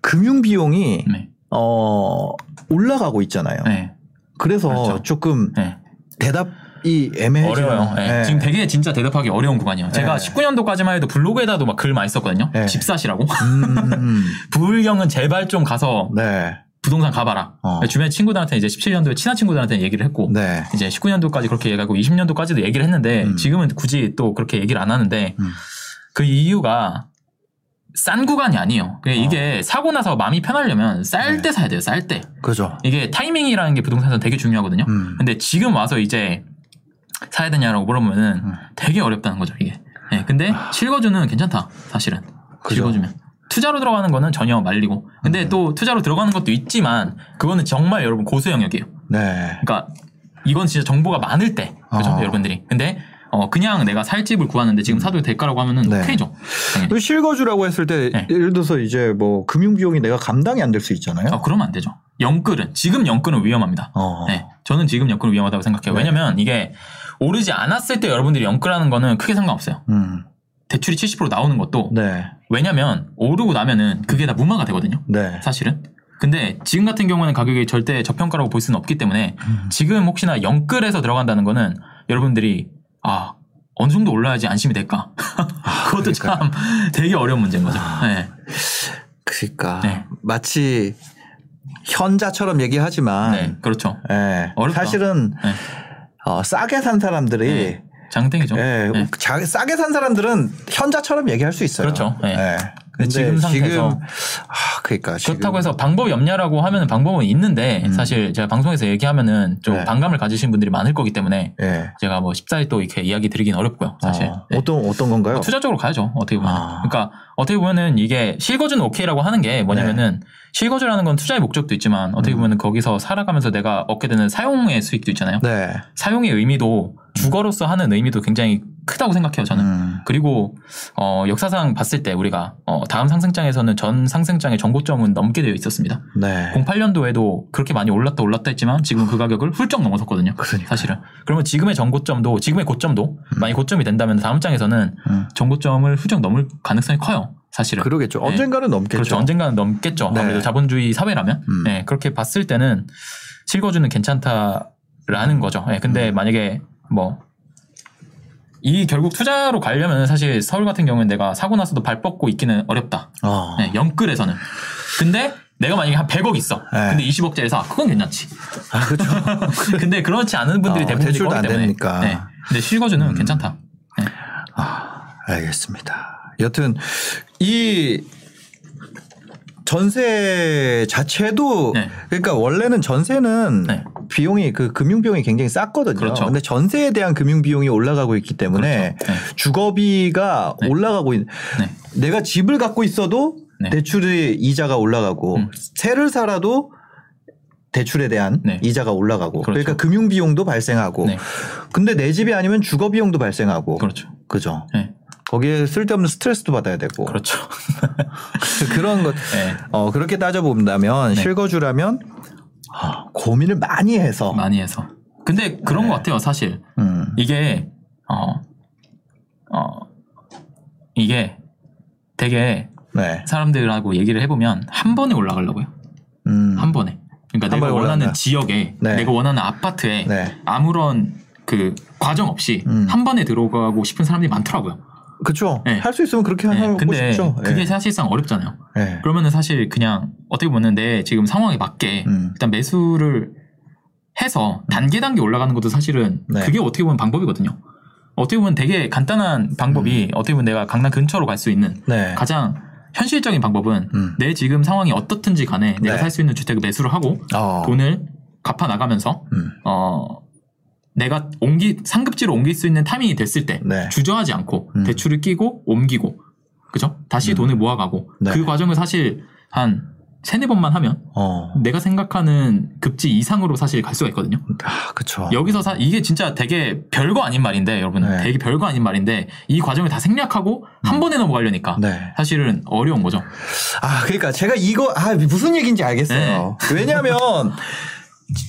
금융 비용이 네. 어 올라가고 있잖아요. 네. 그래서 그렇죠. 조금 네. 대답이 애매해지는 어려워요. 네. 네. 지금 되게 진짜 대답하기 어려운 구간이에요. 제가 네. 19년도까지만 해도 블로그에다도 막 글 많이 썼거든요. 네. 집 사시라고. 음, 부울경은 제발 좀 가서 네. 부동산 가봐라. 어. 주변 친구들한테 이제 17년도에 친한 친구들한테 얘기를 했고 네. 이제 19년도까지 그렇게 얘기하고 20년도까지도 얘기를 했는데 음. 지금은 굳이 또 그렇게 얘기를 안 하는데 음. 그 이유가 싼 구간이 아니에요. 그게 어. 이게 사고 나서 마음이 편하려면 쌀 네. 때 사야 돼요. 쌀 때. 그죠. 이게 타이밍이라는 게 부동산에서 되게 중요하거든요. 음. 근데 지금 와서 이제 사야 되냐라고 물어보면은 음. 되게 어렵다는 거죠 이게. 예, 근데 실거주는 괜찮다 사실은 그죠. 실거주면. 투자로 들어가는 거는 전혀 말리고. 근데 음. 또 투자로 들어가는 것도 있지만 그거는 정말 여러분 고수 영역이에요. 네. 그러니까 이건 진짜 정보가 많을 때 그죠 어. 여러분들이. 근데 어 그냥 내가 살 집을 구하는데 지금 사도 될까라고 하면은 네. 오케이죠. 당연히. 그 실거주라고 했을 때 네. 예를 들어서 이제 뭐 금융 비용이 내가 감당이 안 될 수 있잖아요. 아, 그러면 안 되죠. 영끌은 지금 영끌은 위험합니다. 어. 네, 저는 지금 영끌은 위험하다고 생각해요. 네. 왜냐면 이게 오르지 않았을 때 여러분들이 영끌하는 거는 크게 상관없어요. 음. 대출이 70% 나오는 것도 네. 왜냐면 오르고 나면은 그게 다 무마가 되거든요. 네. 사실은. 근데 지금 같은 경우는 가격이 절대 저평가라고 볼 수는 없기 때문에 음. 지금 혹시나 영끌에서 들어간다는 거는 여러분들이 아 어느 정도 올라야지 안심이 될까? 그것도 참 되게 어려운 문제인 거죠. 네. 그러니까 네. 마치 현자처럼 얘기하지만 네, 그렇죠. 예, 어렵다. 사실은 네. 어, 싸게 산 사람들이 네. 장땡이죠. 예, 네. 자- 싸게 산 사람들은 현자처럼 얘기할 수 있어요. 그렇죠. 네. 예. 근데 지금 상태에서 아, 그러니까 지금 그렇다고 해서 방법이 없냐라고 하면 방법은 있는데 음. 사실 제가 방송에서 얘기하면은 좀 네. 반감을 가지신 분들이 많을 거기 때문에 예. 제가 뭐 쉽사리 또 이렇게 이야기 드리긴 어렵고요. 사실. 어, 네. 어떤 어떤 건가요? 뭐 투자적으로 가야죠. 어떻게 보면. 아. 그러니까 어떻게 보면은 이게 실거주는 오케이라고 하는 게 뭐냐면은 실거주라는 건 투자의 목적도 있지만 어떻게 음. 보면은 거기서 살아가면서 내가 얻게 되는 사용의 수익도 있잖아요. 네. 사용의 의미도 주거로서 하는 의미도 굉장히 크다고 생각해요. 저는. 음. 그리고 어, 역사상 봤을 때 우리가 어, 다음 상승장에서는 전 상승장의 전고점은 넘게 되어 있었습니다. 네. 08년도에도 그렇게 많이 올랐다 올랐다 했지만 지금 그 가격을 훌쩍 넘어섰거든요. 그러니까요. 사실은. 그러면 지금의 전고점도 지금의 고점도 만약 고점이 된다면 다음 장에서는 음. 전고점을 훌쩍 넘을 가능성이 커요. 사실은. 그러겠죠. 네. 언젠가는 넘겠죠. 그렇죠. 언젠가는 넘겠죠. 네. 아무래도 자본주의 사회라면. 음. 네, 그렇게 봤을 때는 실거주는 괜찮다라는 거죠. 네, 근데 음. 만약에 뭐, 이 결국 투자로 가려면 사실 서울 같은 경우는 내가 사고 나서도 발 뻗고 있기는 어렵다. 어. 네, 영끌에서는. 근데 내가 만약에 한 100억 있어. 네. 근데 20억짜리 사. 그건 괜찮지. 아, 그렇죠. 근데 그렇지 않은 분들이 어, 거기 안 때문에. 되니까. 음. 네. 근데 실거주는 괜찮다. 네. 아, 알겠습니다. 여튼 이 전세 자체도 네. 그러니까 원래는 전세는 네. 비용이 그 금융 비용이 굉장히 쌌거든요. 그렇죠. 근데 전세에 대한 금융 비용이 올라가고 있기 때문에 그렇죠. 네. 주거비가 네. 올라가고 있. 네. 내가 집을 갖고 있어도 네. 대출의 이자가 올라가고 음. 세를 살아도 대출에 대한 네. 이자가 올라가고 그렇죠. 그러니까 금융 비용도 발생하고 네. 근데 내 집이 아니면 주거 비용도 발생하고 그렇죠. 그죠. 네. 거기에 쓸데없는 스트레스도 받아야 되고 그렇죠. 그런 것 네. 어, 그렇게 따져 본다면 네. 실거주라면 아, 고민을 많이 해서 많이 해서. 근데 그런 네. 것 같아요, 사실. 음, 이게, 어, 어, 이게 되게 네, 사람들하고 얘기를 해보면 한 번에 올라가려고요. 음, 한 번에. 그러니까 한 내가 원하는 올라간다. 지역에, 네. 내가 원하는 아파트에 네, 아무런 그 과정 없이 음. 한 번에 들어가고 싶은 사람들이 많더라고요. 그렇죠. 네. 할수 있으면 그렇게 네, 하고 근데 싶죠. 그게 예. 사실상 어렵잖아요. 예. 그러면은 사실 그냥 어떻게 보면 내 지금 상황에 맞게 음. 일단 매수를 해서 단계 단계 올라가는 것도 사실은 네. 그게 어떻게 보면 방법이거든요. 어떻게 보면 되게 간단한 방법이 어떻게 보면 내가 강남 근처로 갈 수 있는 음. 네, 가장 현실적인 방법은 음. 내 지금 상황이 어떻든지 간에 내가 네. 살수 있는 주택을 매수를 하고 어, 돈을 갚아 나가면서 음. 어 내가 옮기 상급지로 옮길 수 있는 타이밍이 됐을 때 네. 주저하지 않고 음. 대출을 끼고 옮기고 그죠? 다시 음. 돈을 모아가고 네. 그 과정을 사실 한 세네 번만 하면 어, 내가 생각하는 급지 이상으로 사실 갈 수가 있거든요. 아, 그쵸. 여기서 사, 이게 진짜 되게 별거 아닌 말인데 여러분 네. 되게 별거 아닌 말인데 이 과정을 다 생략하고 한 번에 넘어가려니까 네. 사실은 어려운 거죠. 아, 그러니까 제가 이거 아 무슨 얘기인지 알겠어요. 네. 왜냐하면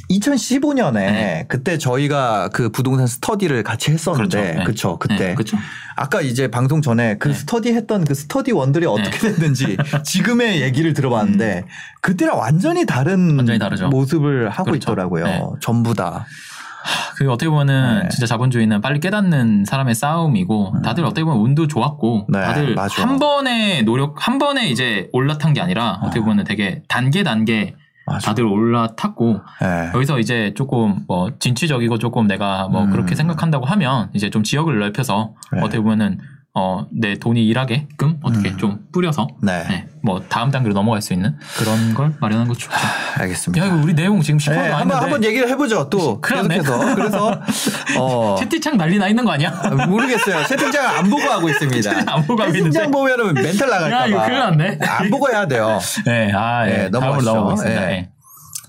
2015년에 네. 그때 저희가 그 부동산 스터디를 같이 했었는데, 그렇죠. 네. 그쵸? 그때 네, 그렇죠. 아까 이제 방송 전에 그 네. 스터디 했던 그 스터디 원들이 어떻게 됐는지 지금의 얘기를 들어봤는데 그때랑 완전히 다른 음. 완전히 다르죠. 모습을 하고 그렇죠. 있더라고요. 네. 전부 다. 그 어떻게 보면은 네. 진짜 자본주의는 빨리 깨닫는 사람의 싸움이고 다들 어떻게 보면 운도 좋았고 네, 다들 맞아. 한 번에 노력 한 번에 이제 올라탄 게 아니라 어떻게 보면은 되게 단계 단계 맞아. 다들 올라탔고 네. 여기서 이제 조금 뭐 진취적이고 조금 내가 뭐 음. 그렇게 생각한다고 하면 이제 좀 지역을 넓혀서 네. 어떻게 보면은 어, 내 돈이 일하게끔 어떻게 음. 좀 뿌려서 네. 네, 뭐 다음 단계로 넘어갈 수 있는 그런 걸 마련한 것도 좋죠. 알겠습니다. 야 이거 우리 내용 지금 10%도 네, 안 한번 한번 얘기를 해보죠. 또. 계속해서 그래서 어, 채팅창 난리 나 있는 거 아니야? 모르겠어요. 채팅창을 안 보고 하고 있습니다. 안 보고 하고 있는데. 채팅창 보면은 멘탈 나갈까 봐. 야, 이거 큰일 났네. 안 보고 해야 돼요. 네, 아, 네, 예. 다음으로 넘어가겠습니다. 네. 예.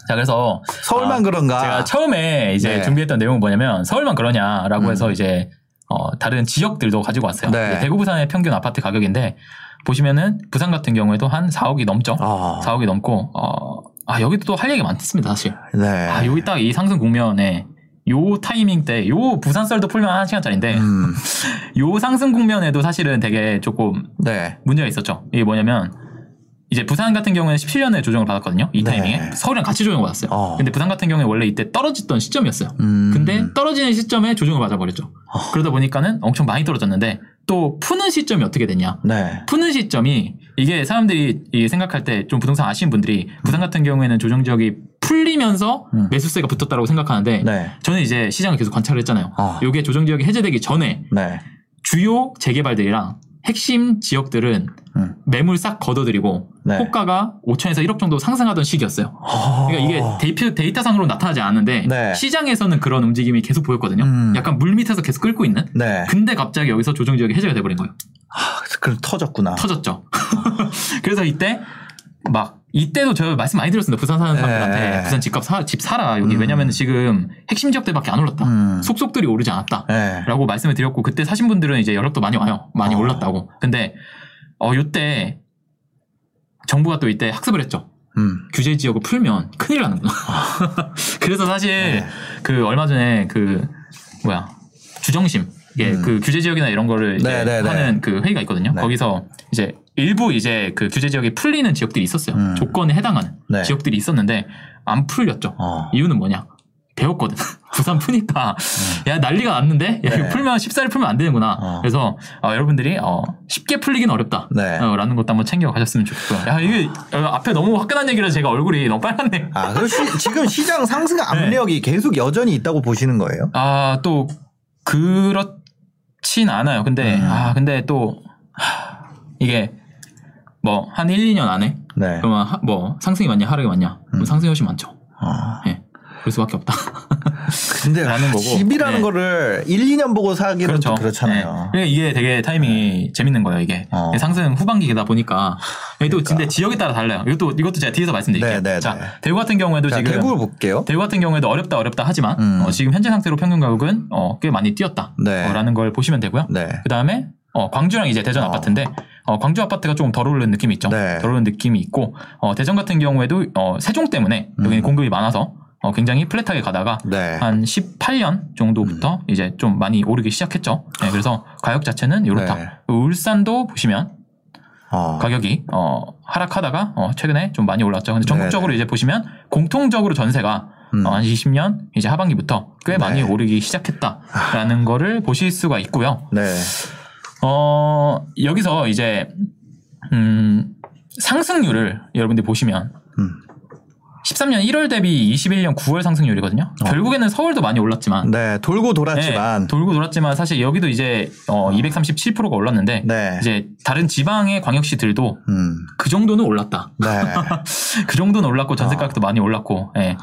자, 그래서 서울만 아, 그런가? 제가 처음에 이제 네. 준비했던 내용은 뭐냐면 서울만 그러냐라고 음. 해서 이제 어, 다른 지역들도 가지고 왔어요. 네. 대구 부산의 평균 아파트 가격인데 보시면은 부산 같은 경우에도 한 4억이 넘죠. 아, 4억이 넘고 어, 아 여기도 또 할 얘기 많습니다 사실. 네. 아 여기 딱 이 상승 국면에 요 타이밍 때 요 부산 썰도 풀면 한 시간짜리인데 음, 요 상승 국면에도 사실은 되게 조금 네. 문제가 있었죠. 이게 뭐냐면 이제 부산 같은 경우에는 17년에 조정을 받았거든요. 이 네. 타이밍에 서울이랑 같이 조정을 받았어요. 어. 근데 부산 같은 경우에 원래 이때 떨어졌던 시점이었어요. 음, 근데 떨어지는 시점에 조정을 맞아버렸죠. 어. 그러다 보니까는 엄청 많이 떨어졌는데 또 푸는 시점이 어떻게 됐냐? 네. 푸는 시점이 이게 사람들이 이 생각할 때 좀 부동산 아시는 분들이 부산 같은 경우에는 조정 지역이 풀리면서 음. 매수세가 붙었다고 생각하는데 네. 저는 이제 시장을 계속 관찰을 했잖아요. 어. 이게 조정 지역이 해제되기 전에 네. 주요 재개발들이랑 핵심 지역들은 음. 매물 싹 걷어들이고 네. 호가가 5천에서 1억 정도 상승하던 시기였어요. 그러니까 이게 데이터, 데이터 상으로 나타나지 않는데 네. 시장에서는 그런 움직임이 계속 보였거든요. 음. 약간 물 밑에서 계속 끓고 있는. 네. 근데 갑자기 여기서 조정 지역이 해제가 돼버린 거예요. 아, 그럼 터졌구나. 터졌죠. 그래서 이때 막 이때도 저 말씀 많이 드렸습니다. 부산 사는 사람들한테 네. 부산 집값 사, 집 사라 여기 음. 왜냐면 지금 핵심 지역들밖에 안 올랐다. 음. 속속들이 오르지 않았다. 네. 라고 말씀을 드렸고 그때 사신 분들은 이제 연락도 많이 와요. 많이 어. 올랐다고. 근데 어 요때 정부가 또 이때 학습을 했죠. 음. 규제 지역을 풀면 큰일 나는구나. 그래서 사실 네. 그 얼마 전에 그 뭐야 주정심 이게 음. 그 규제 지역이나 이런 거를 네, 네, 네. 하는 그 회의가 있거든요. 네. 거기서 이제 일부 이제 그 규제 지역이 풀리는 지역들이 있었어요. 음. 조건에 해당하는 네. 지역들이 있었는데 안 풀렸죠. 어. 이유는 뭐냐? 배웠거든. 부산 푸니까 야 난리가 났는데 야, 이거 네. 풀면 쉽사리 풀면 안 되는구나. 어. 그래서 어, 여러분들이 어, 쉽게 풀리긴 어렵다. 네. 어, 라는 것도 한번 챙겨 가셨으면 좋겠고요. 야 이게 어, 앞에 너무 화끈한 얘기를 제가 얼굴이 너무 빨갛네. 아, 시- 지금 시장 상승 네. 압력이 계속 여전히 있다고 보시는 거예요? 아 또 그렇진 않아요. 근데 음. 아 근데 또 하, 이게 뭐 한 1, 2년 안에 네. 그러면 하- 뭐 상승이 많냐 하락이 많냐? 그럼 음. 상승이 훨씬 많죠. 어. 예. 그럴 수밖에 없다. 근데 라는 거고. 집이라는 네. 거를 1, 2년 보고 사기는 좀 그렇잖아요. 네. 이게 되게 타이밍이 재밌는 거예요. 이게 어. 상승 후반기다 보니까 또 그러니까. 근데 지역에 따라 달라요. 이것도 이것도 제가 뒤에서 말씀드릴게요. 네, 네, 자 네. 대구 같은 경우에도 자, 지금 대구 볼게요. 대구 같은 경우에도 어렵다 어렵다 하지만 음. 어, 지금 현재 상태로 평균 가격은 어, 꽤 많이 뛰었다 라는 네. 걸 보시면 되고요. 네. 그 다음에 어, 광주랑 이제 대전 어. 아파트인데 어, 광주 아파트가 조금 덜 오르는 느낌이 있죠. 네. 덜 오르는 느낌이 있고 어, 대전 같은 경우에도 어, 세종 때문에 여기는 음. 공급이 많아서 어, 굉장히 플랫하게 가다가 네. 한 18년 정도부터 음. 이제 좀 많이 오르기 시작했죠. 네, 그래서 가격 자체는 이렇다. 네. 울산도 보시면 어. 가격이 어, 하락하다가 어, 최근에 좀 많이 올랐죠. 근데 전국적으로 이제 보시면 공통적으로 전세가 음. 어, 한 20년 이제 하반기부터 꽤 많이 네. 오르기 시작했다라는 거를 보실 수가 있고요. 네. 어, 여기서 이제 음, 상승률을 여러분들이 보시면 음. 13년 1월 대비 21년 9월 상승률이거든요. 결국에는 서울도 많이 올랐지만 네. 돌고 돌았지만 네, 돌고 돌았지만 사실 여기도 이제 어, 237%가 올랐는데 네. 이제 다른 지방의 광역시들도 음. 그 정도는 올랐다. 네. 그 정도는 올랐고 전세 아. 가격도 많이 올랐고 예.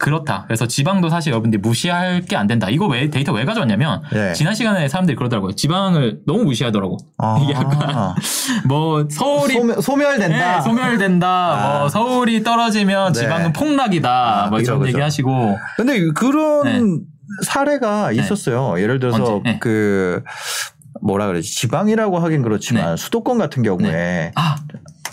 그렇다. 그래서 지방도 사실 여러분들이 무시할 게 안 된다. 이거 왜 데이터 왜 가져왔냐면 네. 지난 시간에 사람들이 그러더라고요. 지방을 너무 무시하더라고. 아. 이게 약간 뭐 서울이 소멸, 소멸된다. 네, 소멸된다. 아. 뭐 서울이 떨어지면 네. 지방은 폭락이다. 아, 뭐 그죠, 이런 그죠. 얘기하시고 근데 그런 네. 사례가 있었어요. 예를 들어서? 네. 그 뭐라 그러지 지방이라고 하긴 그렇지만 네. 수도권 같은 경우에 아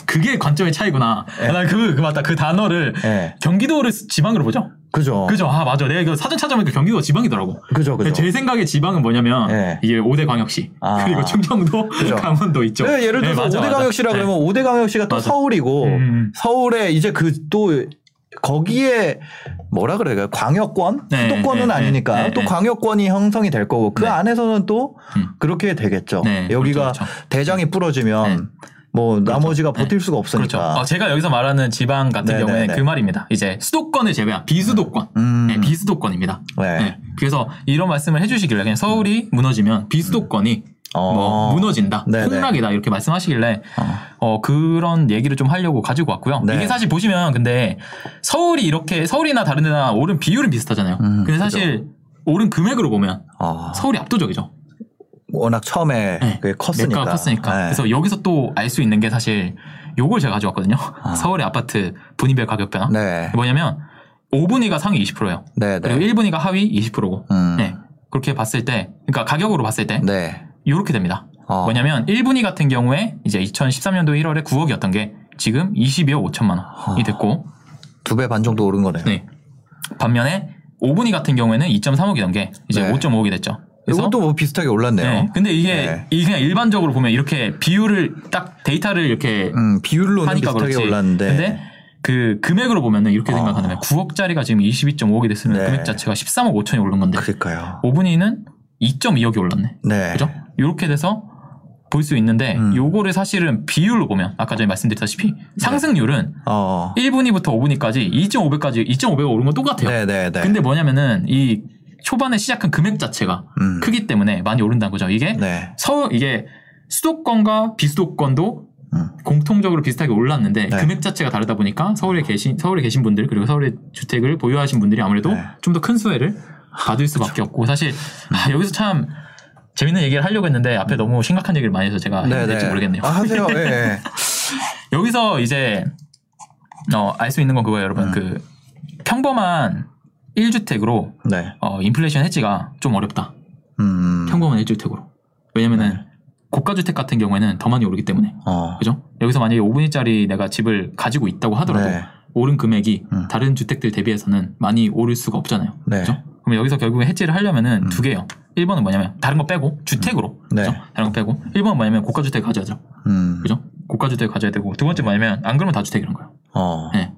그게 관점의 차이구나. 네. 나그 그 맞다. 그 단어를 네. 경기도를 지방으로 보죠. 그죠. 그죠? 아 맞아. 내가 이거 사전 찾아보니까 경기도가 지방이더라고. 그죠. 그죠. 제 생각에 지방은 뭐냐면 네. 이게 5대 광역시 아. 그리고 충청도, 그죠. 강원도 있죠. 네, 예를 들어서 맞아, 맞아. 5대 강역시라 네. 그러면 5대 강역시가 또 맞아. 서울이고 음. 서울에 이제 그 또 거기에 뭐라 그래요? 광역권? 네, 수도권은 네, 아니니까 네, 또 네. 광역권이 형성이 될 거고 그 네. 안에서는 또 음. 그렇게 되겠죠. 네, 여기가 그렇죠, 그렇죠. 대장이 부러지면 네. 뭐 나머지가 네. 버틸 수가 그렇죠. 없으니까. 어, 제가 여기서 말하는 지방 같은 네, 경우에는 네, 네. 그 말입니다. 이제 수도권을 제외한 비수도권. 음. 네, 비수도권입니다. 네. 네. 그래서 이런 말씀을 해주시길래 그냥 서울이 무너지면 비수도권이 어. 뭐 무너진다, 네네. 폭락이다 이렇게 말씀하시길래 어. 어 그런 얘기를 좀 하려고 가지고 왔고요. 네. 이게 사실 보시면 근데 서울이 이렇게 서울이나 다른 데나 오른 비율은 비슷하잖아요. 음, 근데 사실 오른 금액으로 보면 어. 서울이 압도적이죠. 워낙 처음에 네. 그게 컸으니까. 컸으니까. 네. 그래서 여기서 또 알 수 있는 게 사실 요걸 제가 가져왔거든요. 서울의 아파트 분위별 가격 변화. 네. 뭐냐면 5분위가 상위 20%예요. 네, 그리고 네. 1분위가 하위 20%고. 음. 네. 그렇게 봤을 때, 그러니까 가격으로 봤을 때 네. 이렇게 됩니다. 어. 뭐냐면 1분위 같은 경우에 이제 2013년도 1월에 9억이었던 게 지금 22억 5천만 원이 됐고, 두배 반 정도 오른 거네요. 네. 반면에 5분위 같은 경우에는 2.3억이던 게 이제 네. 5.5억이 됐죠. 이것도 뭐 비슷하게 올랐네요. 네. 근데 이게 네. 이게 그냥 일반적으로 보면 이렇게 비율을 딱 데이터를 이렇게 음, 비율로는 하니까 비슷하게 그렇지. 올랐는데. 근데 그 금액으로 보면은 이렇게 어. 생각하면 9억짜리가 지금 22.5억이 됐으면 네. 금액 자체가 13억 5천이 오른 건데 그러니까요. 5분위는 2.2억이 올랐네. 네. 그죠? 이렇게 돼서 볼 수 있는데 음. 요거를 사실은 비율로 보면 아까 전에 말씀드렸다시피 상승률은 어. 1분위부터 5분위까지 2.5배까지 2.5배가 오른 건 똑같아요. 네, 네, 네. 근데 뭐냐면은 이 초반에 시작한 금액 자체가 음. 크기 때문에 많이 오른다는 거죠. 이게 네. 서울 이게 수도권과 비수도권도 음. 공통적으로 비슷하게 올랐는데 네. 금액 자체가 다르다 보니까 서울에 계신 서울에 계신 분들 그리고 서울에 주택을 보유하신 분들이 아무래도 네. 좀더 큰 수혜를 받을 수밖에 없고 사실 아, 여기서 참 재밌는 얘기를 하려고 했는데 앞에 너무 심각한 얘기를 많이 해서 제가 해야 될지 모르겠네요. 아, 하세요. 예. 예. 여기서 이제 어, 알 수 있는 건 그거예요, 여러분. 음. 그 평범한 1주택으로 네. 어, 인플레이션 해지가 좀 어렵다. 음. 평범한 1주택으로. 왜냐면은 네. 고가 주택 같은 경우에는 더 많이 오르기 때문에. 어. 그죠? 여기서 만약에 5분위짜리 내가 집을 가지고 있다고 하더라도 네. 오른 금액이 음. 다른 주택들 대비해서는 많이 오를 수가 없잖아요. 네. 그죠? 그럼 여기서 결국에 해지를 하려면은 음. 두 개예요. 1번은 뭐냐면 다른 거 빼고 주택으로. 네. 그죠? 다른 거 빼고. 1번은 뭐냐면 고가 주택 가져야죠. 음. 그죠? 고가 주택 가져야 되고 두 번째 뭐냐면 안 그러면 다 주택이란 거예요. 어. 네.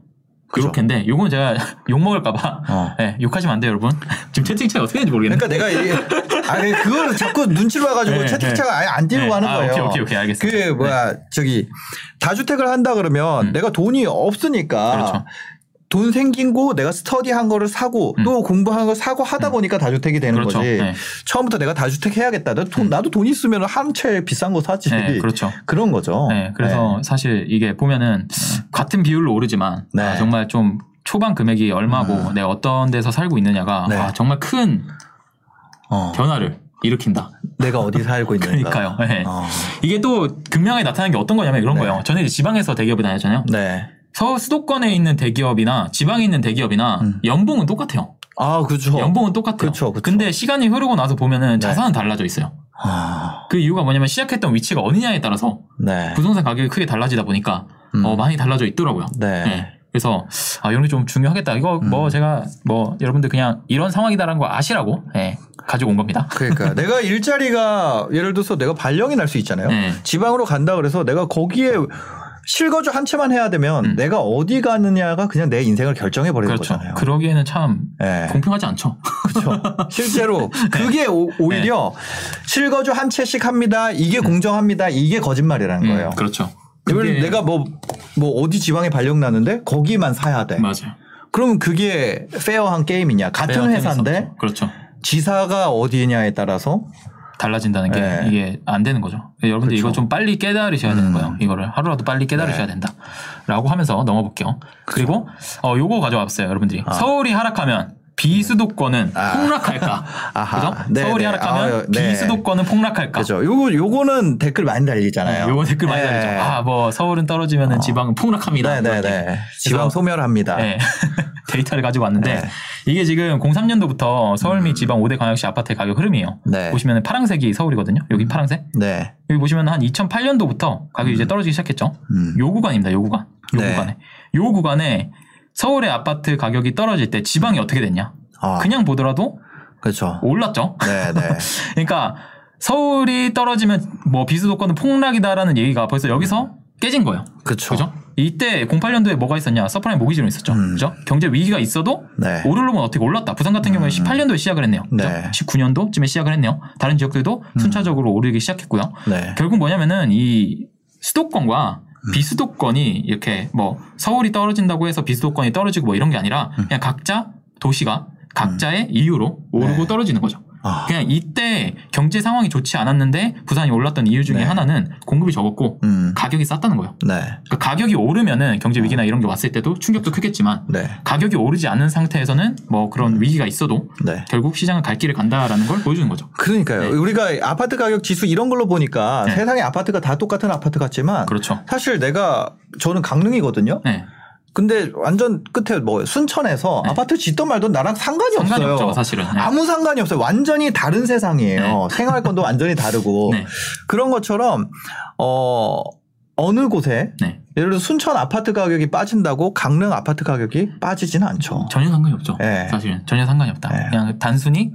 그렇게인데 요건 제가 욕 먹을까봐 어. 네, 욕하시면 안 돼요, 여러분. 지금 채팅창이 어떻게 되는지 모르겠는데. 그러니까 내가 아니 그거를 자꾸 눈치를 봐가지고 네, 채팅창을 아예 안 띄우고 네. 하는 아, 거예요. 오케이, 오케이, 오케이, 알겠습니다. 그 뭐야 저기 다주택을 한다 그러면 음. 내가 돈이 없으니까 그렇죠. 돈 생긴 거 내가 스터디한 거를 사고 음. 또 공부한 거 사고 하다 보니까 다주택이 되는 그렇죠. 거지. 네. 처음부터 내가 다주택 해야겠다. 나도 돈, 나도 돈 있으면 한 채 비싼 거 사지. 네, 그렇죠. 런 거죠. 네, 그래서 사실 이게 보면은 같은 비율로 오르지만 네. 아, 정말 좀 초반 금액이 얼마고 음. 내가 어떤 데서 살고 있느냐가 네. 아, 정말 큰 어. 변화를 일으킨다. 내가 어디 살고 있는가. 그러니까요. 네. 어. 이게 또 극명하게 나타나는 게 어떤 거냐면 이런 네. 거예요. 저는 이제 지방에서 대기업을 다녔잖아요. 네. 서울 수도권에 있는 대기업이나 지방에 있는 대기업이나 음. 연봉은 똑같아요. 아, 그렇죠. 연봉은 똑같아요. 그쵸, 그쵸. 근데 시간이 흐르고 나서 보면은 네. 자산은 달라져 있어요. 아, 그 이유가 뭐냐면 시작했던 위치가 어디냐에 따라서 네. 부동산 가격이 크게 달라지다 보니까 음. 어, 많이 달라져 있더라고요. 네. 네. 그래서 아 이런 게 좀 중요하겠다. 이거 뭐 음. 제가 뭐 여러분들 그냥 이런 상황이다라는 거 아시라고 예, 가지고 온 겁니다. 그러니까 내가 일자리가 예를 들어서 내가 발령이 날 수 있잖아요. 네. 지방으로 간다 그래서 내가 거기에 실거주 한 채만 해야 되면 음. 내가 어디 가느냐가 그냥 내 인생을 결정해 버리는 그렇죠. 거잖아요. 그러기에는 참 네. 공평하지 않죠. 그렇죠. 실제로 그게 오, 히려 실거주 한 채씩 합니다. 이게 공정합니다. 이게 거짓말이라는 음, 거예요. 그렇죠. 그게- 내가 뭐, 뭐 어디 지방에 발령 나는데 거기만 사야 돼. 맞아요. 그러면 그게 페어한 게임이냐. 같은 회사인데. 그렇죠. 지사가 어디냐에 따라서 달라진다는 게 네. 이게 안 되는 거죠. 여러분들 그렇죠. 이거 좀 빨리 깨달으셔야 되는 음. 거예요. 이거를 하루라도 빨리 깨달으셔야 네. 된다라고 하면서 넘어 볼게요. 그리고 어 요거 가져왔어요, 여러분들이. 아. 서울이 하락하면 비수도권은 아. 폭락할까? 아하. 그죠? 네, 서울이 네. 하락하면 아유, 네. 비수도권은 폭락할까? 그죠. 요거 요거는 댓글 많이 달리잖아요. 네, 요거 댓글 많이 네. 달리죠. 아, 뭐 서울은 떨어지면은 어. 지방은 폭락합니다. 네, 네, 네. 지방 소멸합니다. 네. 데이터를 가지고 왔는데 네. 음. 이게 지금 03년도부터 서울 및 지방 5대 광역시 아파트의 가격 흐름이에요. 네. 보시면 파란색이 서울이거든요. 여기 파란색. 네. 여기 보시면 한 2008년도부터 가격이 이제 떨어지기 시작했죠. 음. 요 구간입니다. 요 구간. 요 네. 구간에. 요 구간에 서울의 아파트 가격이 떨어질 때 지방이 어떻게 됐냐? 아, 그냥 보더라도 그렇죠. 올랐죠. 네, 네. 그러니까 서울이 떨어지면 뭐 비수도권은 폭락이다라는 얘기가 벌써 여기서 깨진 거예요. 그렇죠. 그죠? 이때 08년도에 뭐가 있었냐? 서브프라임 모기지론 있었죠. 음. 그죠? 경제 위기가 있어도 네. 오르려면 어떻게 올랐다. 부산 같은 경우에 18년도에 시작을 했네요. 그죠? 네. 음. 19년도쯤에 시작을 했네요. 다른 지역들도 순차적으로 오르기 시작했고요. 네. 결국 뭐냐면은 이 수도권과 음. 비수도권이 이렇게 뭐 서울이 떨어진다고 해서 비수도권이 떨어지고 뭐 이런 게 아니라 그냥 각자 도시가 각자의 이유로 오르고 음. 네. 떨어지는 거죠. 아. 그냥 이때 경제 상황이 좋지 않았는데 부산이 올랐던 이유 중에 네. 하나는 공급이 적었고 음. 가격이 쌌다는 거예요. 네. 그러니까 가격이 오르면은 경제 위기나 이런 게 왔을 때도 충격도 크겠지만 네. 가격이 오르지 않은 상태에서는 뭐 그런 위기가 있어도 네. 결국 시장은 갈 길을 간다라는 걸 보여주는 거죠. 그러니까요. 네. 우리가 아파트 가격 지수 이런 걸로 보니까 네. 세상에 아파트가 다 똑같은 아파트 같지만 그렇죠. 사실 내가 저는 강릉이거든요. 네. 근데 완전 끝에 뭐 순천에서 네. 아파트 짓던 말던 나랑 상관이, 상관이 없어요. 없죠, 사실은. 네. 아무 상관이 없어요. 완전히 다른 세상이에요. 생활권도 완전히 다르고 네. 그런 것처럼 어 어느 곳에 네. 예를 들어 순천 아파트 가격이 빠진다고 강릉 아파트 가격이 빠지지는 않죠. 전혀 상관이 없죠. 네. 사실은 전혀 상관이 없다. 네. 그냥 단순히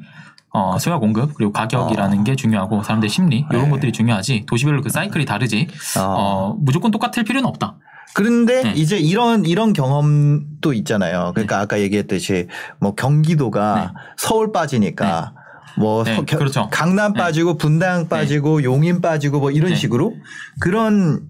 어, 수요 공급 그리고 가격이라는 어. 게 중요하고 사람들 심리 이런 네. 것들이 중요하지 도시별로 그 사이클이 다르지 어. 어, 무조건 똑같을 필요는 없다. 그런데 네. 이제 이런 이런 경험도 있잖아요. 그러니까 아까 얘기했듯이 뭐 경기도가 서울 빠지니까 뭐 네, 서- 겨- 그렇죠. 강남 네. 빠지고 분당 빠지고 용인 빠지고 뭐 이런 네. 식으로 그런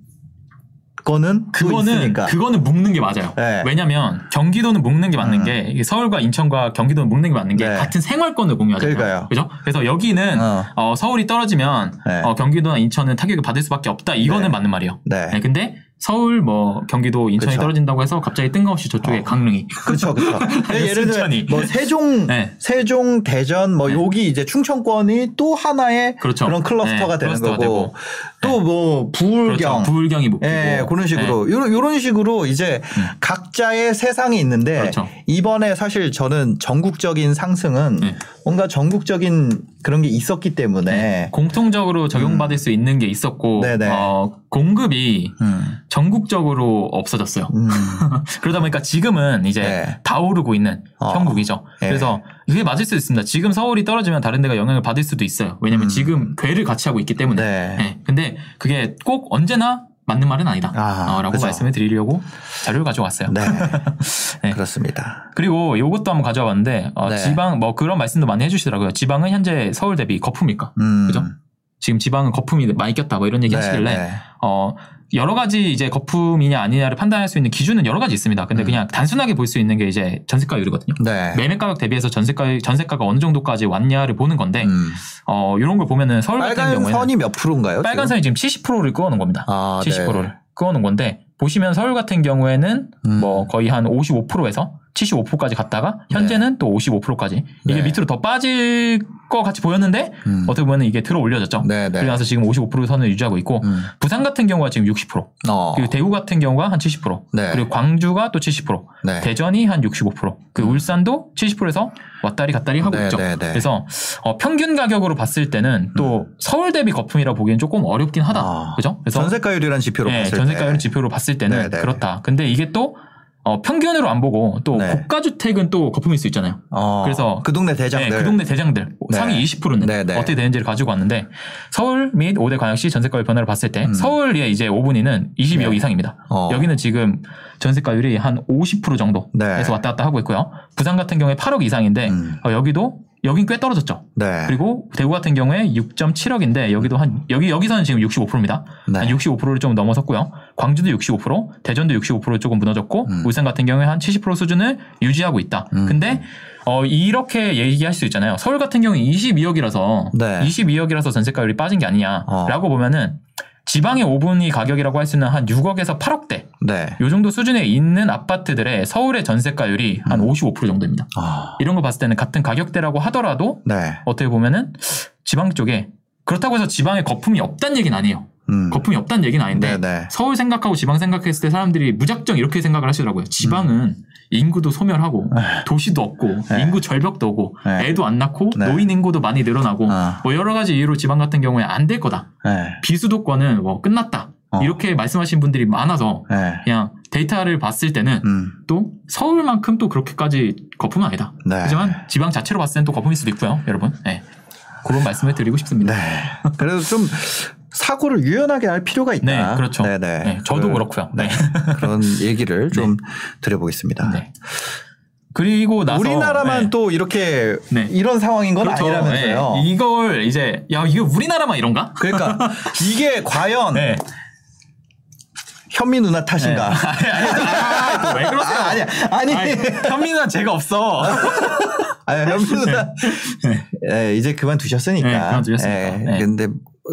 거는 또 그거는. 그거는 묶는 게 맞아요. 네. 왜냐하면 경기도는 묶는 게 맞는 음. 게 서울과 인천과 경기도는 묶는 게 맞는 게 네. 같은 생활권을 공유하잖아요. 그러니까요. 그죠? 그래서 여기는 어. 어, 서울이 떨어지면 네. 어, 경기도나 인천은 타격을 받을 수밖에 없다. 이거는 네. 맞는 말이에요. 네. 네, 근데 서울 뭐 경기도 인천이 그쵸. 떨어진다고 해서 갑자기 뜬금없이 저쪽에 어. 강릉이 그렇죠, 그렇죠. 예를 들어 순천이. 뭐 세종, 네. 세종, 대전, 뭐 네. 여기 이제 충청권이 또 하나의 그렇죠. 런 클러스터가 네, 되는 클러스터가 거고 되고. 또 뭐 부울경, 그렇죠. 부울경이 묶이고 예, 그런 식으로 요런 요런 식으로 이제 각자의 세상이 있는데 음. 그렇죠. 이번에 사실 저는 전국적인 상승은 네. 뭔가 전국적인 그런 게 있었기 때문에 공통적으로 적용받을 수 있는 게 있었고 음. 네네. 어, 공급이 음. 전국적으로 없어졌어요. 음. 그러다 보니까 지금은 이제 네. 다 오르고 있는 어. 형국이죠. 네. 그래서 이게 맞을 수 있습니다. 지금 서울이 떨어지면 다른 데가 영향을 받을 수도 있어요. 왜냐면 음. 지금 괴를 같이 하고 있기 때문에. 네. 네. 근데 그게 꼭 언제나 맞는 말은 아니다. 아, 어, 라고 그죠. 말씀을 드리려고 자료를 가져왔어요. 네. 네. 그렇습니다. 그리고 요것도 한번 가져와 봤는데 어, 네. 지방 뭐 그런 말씀도 많이 해주시더라고요. 지방은 현재 서울 대비 거품일까? 음. 그죠? 지금 지방은 거품이 많이 꼈다 뭐 이런 얘기 네, 하시길래 네. 어 여러 가지 이제 거품이냐 아니냐를 판단할 수 있는 기준은 여러 가지 있습니다. 근데 음. 그냥 단순하게 볼 수 있는 게 이제 전세가율이거든요. 네. 매매 가격 대비해서 전세가 전세가가 어느 정도까지 왔냐를 보는 건데 음. 어 이런 걸 보면은 서울 같은 경우에는 선이 몇 프로인가요? 빨간 선이 지금 70%를 끄어놓은 겁니다. 아, 네. 70%를 끄어놓은 건데 보시면 서울 같은 경우에는 음. 뭐 거의 한 55%에서 75%까지 갔다가 현재는 또 55%까지 이게 네. 밑으로 더 빠질 것 같이 보였는데 음. 어떻게 보면 이게 들어 올려졌죠. 네, 네. 그래서 지금 55% 선을 유지하고 있고 음. 부산 같은 경우가 지금 60% 어. 그리고 대구 같은 경우가 한 70% 네. 그리고 광주가 또 70% 네. 대전이 한 65%그 울산도 70%에서 왔다리 갔다리 하고 네, 있죠. 네, 네. 그래서 어, 평균 가격으로 봤을 때는 또 서울 대비 거품이라 보기엔 조금 어렵긴 하다. 아. 그죠? 그래서 전세가율이라는 지표로 네, 봤을 전세가율 때. 지표로 봤을 때는 네, 네. 그렇다. 근데 이게 또 어, 평균으로 안 보고 또 네. 고가 주택은 또 거품일 수 있잖아요. 어. 그래서 그 동네 대장들. 네, 그 동네 대장들 네. 상위 20%는 네, 네. 어떻게 되는지를 가지고 왔는데 서울 및 5대 광역시 전세가율 변화를 봤을 때 음. 서울의 이제 5분위는 22억 네. 이상입니다. 어. 여기는 지금 전세가율이 한 50% 정도에서 네. 왔다 갔다 하고 있고요. 부산 같은 경우에 8억 이상인데 음. 어, 여기도 여긴 꽤 떨어졌죠. 네. 그리고 대구 같은 경우에 6.7억인데 여기도 한 여기 여기서는 지금 65%입니다. 네. 한 65%를 좀 넘어섰고요. 광주도 65%, 대전도 65% 조금 무너졌고 음. 울산 같은 경우에 한 70% 수준을 유지하고 있다. 음. 근데 어 이렇게 얘기할 수 있잖아요. 서울 같은 경우에 22억이라서 네. 22억이라서 전세가율이 빠진 게 아니냐라고 어. 보면은 지방의 5분위 가격이라고 할 수 있는 한 6억에서 8억대 네. 요 정도 수준에 있는 아파트들의 서울의 전세가율이 한 음. 55% 정도입니다. 아. 이런 거 봤을 때는 같은 가격대라고 하더라도 네. 어떻게 보면은 지방 쪽에 그렇다고 해서 지방에 거품이 없다는 얘기는 아니에요. 음. 거품이 없다는 얘기는 아닌데 네, 네. 서울 생각하고 지방 생각했을 때 사람들이 무작정 이렇게 생각을 하시더라고요. 지방은 인구도 소멸하고 도시도 없고 음. 네. 인구 절벽도 오고 네. 애도 안 낳고 네. 노인 인구도 많이 늘어나고 아. 뭐 여러 가지 이유로 지방 같은 경우에 안 될 거다. 네. 비수도권은 뭐 끝났다. 어. 이렇게 말씀하신 분들이 많아서 네. 그냥 데이터를 봤을 때는 음. 또 서울만큼 또 그렇게까지 거품은 아니다. 네. 하지만 지방 자체로 봤을 땐또 거품일 수도 있고요, 여러분. 네. 그런 말씀을 드리고 싶습니다. 네. 그래서 좀 사고를 유연하게 할 필요가 있다. 네, 그렇죠. 네네. 네, 저도 그- 그렇고요. 네. 그런 얘기를 좀 드려보겠습니다. 네. 그리고 나서 우리나라만 네. 또 이렇게 네. 이런 상황인 건 그렇죠. 아니라면서요. 네. 이걸 이제 야 이게 우리나라만 이런가? 그러니까 이게 과연 네. 현미 누나 탓인가? 아니, 아니, 아니, 왜 그러세요? 아, 아니야. 아니. 아니, 현민은 제가 없어. 아, 현미 누나. 예, 이제 그만 두셨으니까. 네, 그만 두셨으니까. 네. 근데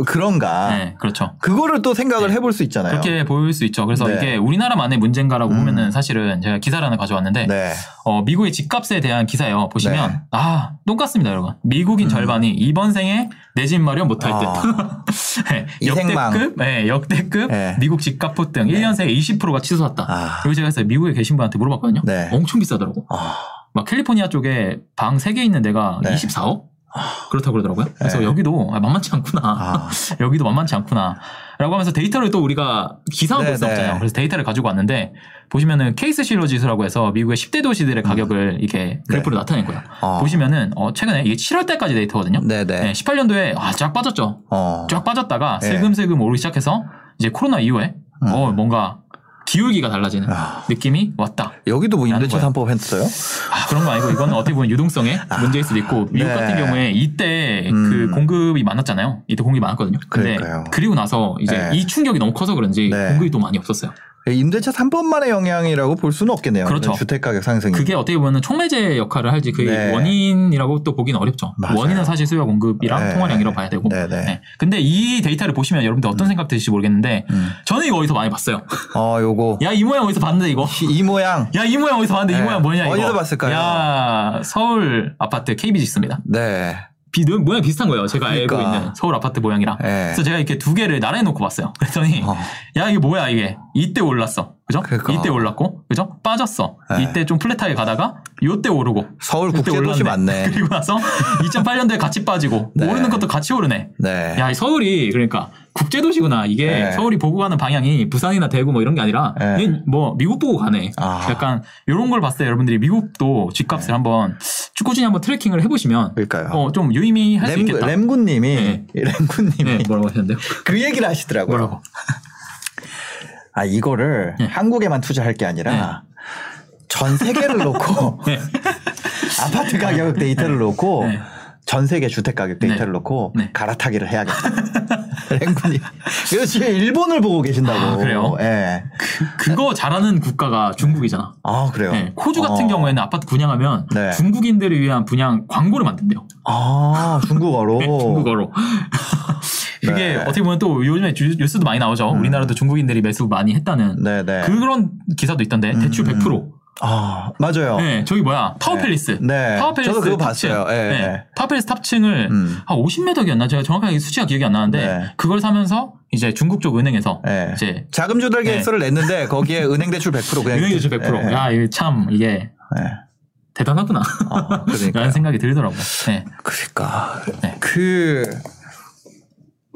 그런가? 네, 그렇죠. 그거를 또 생각을 해볼 수 있잖아요. 그렇게 보일 수 있죠. 그래서 네. 이게 우리나라만의 문제인가라고 음. 보면은 사실은 제가 기사를 하나 가져왔는데 네. 어, 미국의 집값에 대한 기사예요. 보시면 네. 아 똑같습니다, 여러분. 미국인 음. 절반이 이번 생에 내 집 마련 못할 듯. 아. 네, 이생망. 역대급, 네, 역대급 네. 미국 집값 폭등 1년 새에 20%가 치솟았다. 아. 그리고 제가 그래서 미국에 계신 분한테 물어봤거든요. 네. 엄청 비싸더라고. 아, 막 캘리포니아 쪽에 방 3개 있는 데가 네. 24억? 그렇다고 그러더라고요. 그래서 네. 여기도 아, 만만치 않구나. 아. 여기도 만만치 않구나. 라고 하면서 데이터를 또 우리가 기사만 볼수 네, 없잖아요. 네. 그래서 데이터를 가지고 왔는데 보시면은 케이스 실러 지수라고 해서 미국의 10대 도시들의 가격을 이게 그래프로 나타낸 거예요. 음. 어. 보시면은 어, 최근에 이게 7월 달까지 데이터거든요. 네네. 18년도에 아, 쫙 빠졌죠. 어. 쫙 빠졌다가 네. 슬금슬금 오르기 시작해서 이제 코로나 이후에 음. 어, 뭔가 기울기가 달라지는 아. 느낌이 왔다. 여기도 뭐 임대차 거야. 3법 했어요? 아, 그런 거 아니고 이거는 어떻게 보면 유동성의 문제일 수도 있고 미국 네. 같은 경우에 이때 음. 그 공급이 많았잖아요. 이때 공급이 많았거든요. 근데 그러니까요. 그리고 나서 이제 네. 이 충격이 너무 커서 그런지 네. 공급이 또 많이 없었어요. 임대차 3법만의 영향이라고 볼 수는 없겠네요. 그렇죠. 주택 가격 상승이. 그게 어떻게 보면 촉매제 역할을 할지 그 네. 원인이라고 또 보기는 어렵죠. 맞아요. 원인은 사실 수요와 공급이랑 네. 통화량이라고 봐야 되고. 네, 네. 네. 근데 이 데이터를 보시면 여러분들 어떤 생각 드실지 모르겠는데 음. 저는 이거 어디서 많이 봤어요. 어, 요거. 야 이 모양 어디서 봤는데 이거? 이, 이 모양. 야 이 모양 어디서 봤는데 이 네. 모양 뭐냐 이거? 어디서 봤을까요? 야 서울 아파트 KBG입니다. 네. 비 모양 비슷한 거예요. 제가 그러니까. 알고 있는 서울 아파트 모양이랑. 네. 그래서 제가 이렇게 두 개를 나란히 놓고 봤어요. 그랬더니 어. 야 이게 뭐야 이게 이때 올랐어. 그죠? 그러니까. 이때 올랐고 그죠? 빠졌어. 네. 이때 좀 플랫하게 가다가 요때 오르고 서울 국제도시. 맞네. 그리고 나서 2008년도에 같이 빠지고 네. 오르는 것도 같이 오르네. 네. 야, 이 서울이 그러니까 국제도시구나. 이게 네. 서울이 보고 가는 방향이 부산이나 대구 뭐 이런 게 아니라 네. 얘뭐 미국 보고 가네. 아. 약간 이런 걸 봤을 때 여러분들이 미국도 집값을 한번 꾸준히 한번 tracking을 해보시면 네. 그러니까요. 어, 좀 유의미할 수 램, 있겠다. 램군님이 네. 램군님이 네, 뭐라고 하셨는데요? 그 얘기를 하시더라고요. 뭐라고? 아 이거를 네. 한국에만 투자할 게 아니라 전 세계를 놓고 네. 아파트 가격 데이터를 놓고 네. 전 세계 주택 가격 데이터를 네. 놓고 네. 갈아타기를 해야겠다. 램군이 그래서 지금 일본을 보고 계신다고. 아, 그래요? 예. 그 거 잘하는 국가가 중국이잖아. 아 그래요. 네, 호주 같은 어. 경우에는 아파트 분양하면 네. 중국인들을 위한 분양 광고를 만든대요. 아 중국어로. 네, 중국어로. 그게 네. 어떻게 보면 또 요즘에 주- 뉴스도 많이 나오죠. 우리나라도 중국인들이 매수 많이 했다는 네네. 그런 기사도 있던데 대출 음. 100%. 아 맞아요. 네, 저기 뭐야 타워팰리스. 네. 타워팰리스 저도 그거. 봤어요. 예, 네. 예. 타워팰리스 top층을 음. 한 50m였나 제가 정확하게 수치가 기억이 안 나는데 네. 그걸 사면서 이제 중국 쪽 은행에서 예. 이제 자금 조달 네. 계획서를 냈는데 거기에 은행 대출 100% 그냥 은행 대출 100%. 예, 야, 이게 참 이게 예. 대단하구나. 어, 그러니까요. 라는 생각이 들더라고요. 네. 그러니까 네. 그